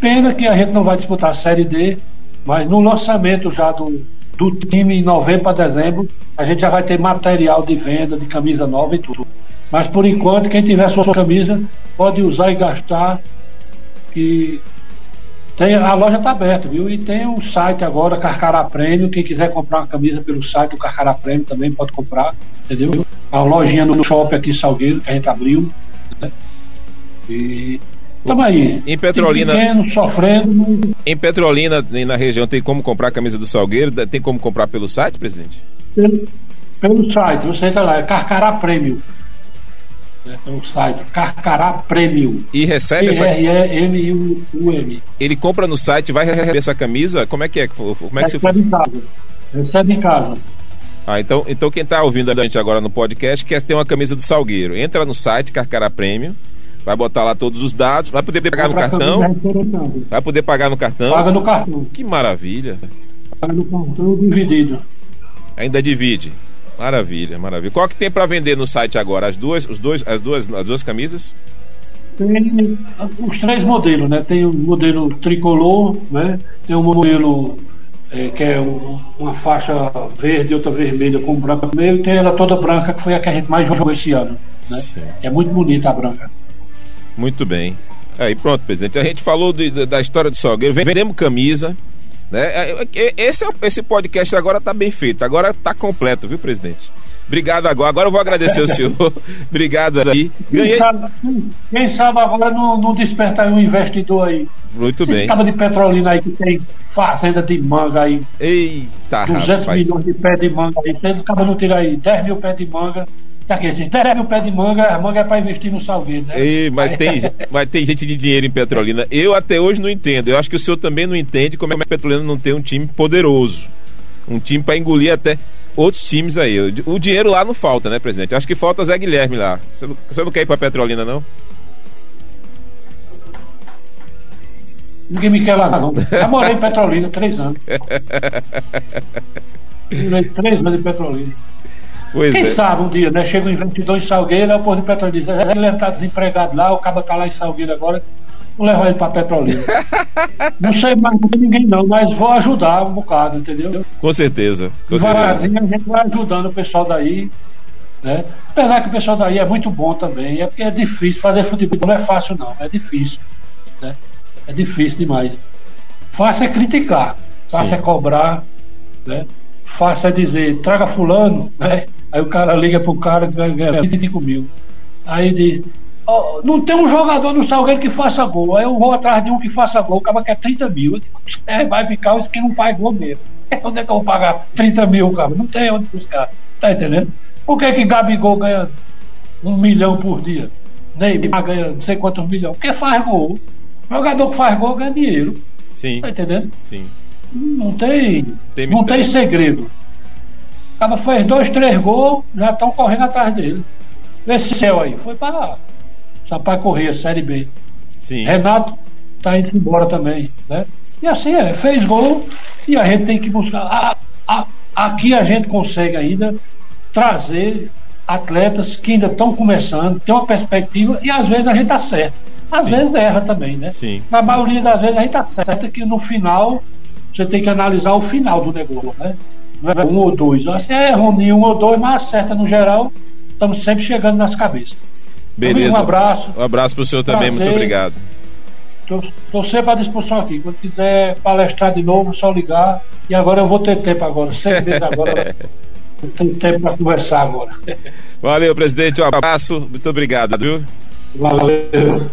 Pena que a gente não vai disputar a Série D, mas no lançamento já do, do time em novembro para dezembro, a gente já vai ter material de venda de camisa nova e tudo. Mas por enquanto, quem tiver sua camisa pode usar e gastar que tem, a loja está aberta, viu? E tem o site agora, Carcará Prêmio. Quem quiser comprar uma camisa pelo site, o Carcará Prêmio também pode comprar, entendeu? A lojinha no shopping aqui em Salgueiro, que a gente abriu. Né? E estamos aí. Em Petrolina. Pequeno, sofrendo. Em Petrolina, na região, tem como comprar a camisa do Salgueiro? Tem como comprar pelo site, presidente? Pelo, pelo site, você entra lá, é Carcará Prêmio né, pelo site Carcará Premium. E recebe essa. R-E-M-U-M. Ele compra no site, vai receber essa camisa? Como é que é? Como é que recebe em casa. Recebe em casa. Ah, então, então quem está ouvindo a gente agora no podcast quer ter uma camisa do Salgueiro. Entra no site Carcará Premium, vai botar lá todos os dados, vai poder pagar no cartão. Vai poder pagar no cartão. Paga no cartão. Que maravilha. Paga no cartão dividido. Ainda divide. Maravilha, maravilha. Qual que tem para vender no site agora? As duas, os dois, as duas, as duas camisas? Tem os três modelos, né? Tem o modelo tricolor, né? Tem o modelo é, que é um, uma faixa verde outra vermelha com branco no meio, e tem ela toda branca, que foi a que a gente mais jogou esse ano. Né? É muito bonita a branca. Muito bem. Aí pronto, presidente. A gente falou de, da história do Salgueiro, vendemos camisa, né? É, é, esse, esse podcast agora está bem feito, agora está completo, viu, presidente? Obrigado agora. Agora eu vou agradecer o senhor. [laughs] Obrigado aí. Ganhei... Quem, sabe, quem sabe agora não, não despertar um investidor aí. Muito bem. Esse de Petrolina aí que tem fazenda de manga aí. Eita, 200 rapaz. milhões de pé de manga aí. Você acaba não tirar aí 10 mil pés de manga. Tá aqui, 10 mil pés de manga, a manga é para investir no salgueiro, né? Ei, mas, tem, [laughs] mas tem gente de dinheiro em Petrolina. Eu até hoje não entendo. Eu acho que o senhor também não entende como é que a Petrolina não tem um time poderoso. Um time para engolir até outros times aí. O dinheiro lá não falta, né, presidente? Acho que falta Zé Guilherme lá. Você não, você não quer ir para Petrolina, não? Ninguém me quer lá, não. Já morei em Petrolina três anos. [laughs] Morei três anos em Petrolina. Pois Quem é. sabe um dia, né? Chega um investidor em Salgueiro, é o povo de Petrolina diz, ele está desempregado lá, o cabo está lá em Salgueiro agora, vou levar ele para Petrolina. [laughs] não sei mais ninguém não, mas vou ajudar um bocado, entendeu? Com certeza. Com Devagarzinho a gente vai ajudando o pessoal daí, né? Apesar que o pessoal daí é muito bom também, é porque é difícil, fazer futebol não é fácil não, é difícil, né? É difícil demais. Fácil é criticar, fácil Sim. é cobrar, né? Fácil é dizer, traga fulano, né? Aí o cara liga pro cara que ganha 25 mil. Aí diz, oh, não tem um jogador no Salgueiro que faça gol. Aí eu vou atrás de um que faça gol, o cara quer 30 mil. É, vai ficar os que não faz gol mesmo. [laughs] Onde é que eu vou pagar 30 mil, cara? Não tem onde buscar. Tá entendendo? Por que, que Gabigol ganha um milhão por dia? Neymar ganha não sei quantos milhões? Porque faz gol. O jogador que faz gol ganha dinheiro. Sim. Tá entendendo? Sim. Não tem, tem não tem segredo. O cara fez dois, três gols, já estão correndo atrás dele. Esse céu aí, foi para Sampaio Correr, Série B. Sim. Renato está indo embora também, né? E assim é, fez gol e a gente tem que buscar. A, a, aqui a gente consegue ainda trazer atletas que ainda estão começando, tem uma perspectiva e às vezes a gente acerta. Às sim. vezes erra também, né? Sim. Na sim, maioria das vezes a gente acerta que no final você tem que analisar o final do negócio, né? É um ou dois. Você é ruim um ou dois, mas acerta no geral, estamos sempre chegando nas cabeças. Beleza. Um abraço. Um abraço para o senhor também, muito obrigado. Estou sempre à disposição aqui. Quando quiser palestrar de novo, só ligar. E agora eu vou ter tempo agora, seis meses agora. [laughs] eu tenho tempo para conversar agora. Valeu, presidente. Um abraço. Muito obrigado, viu? Valeu.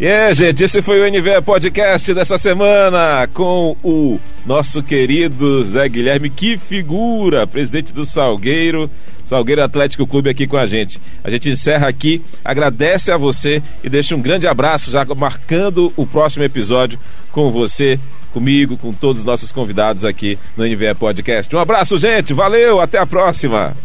E é, gente, esse foi o NVE Podcast dessa semana com o nosso querido Zé Guilherme, que figura, presidente do Salgueiro, Salgueiro Atlético Clube aqui com a gente. A gente encerra aqui, agradece a você e deixa um grande abraço já marcando o próximo episódio com você, comigo, com todos os nossos convidados aqui no NVE Podcast. Um abraço, gente, valeu, até a próxima.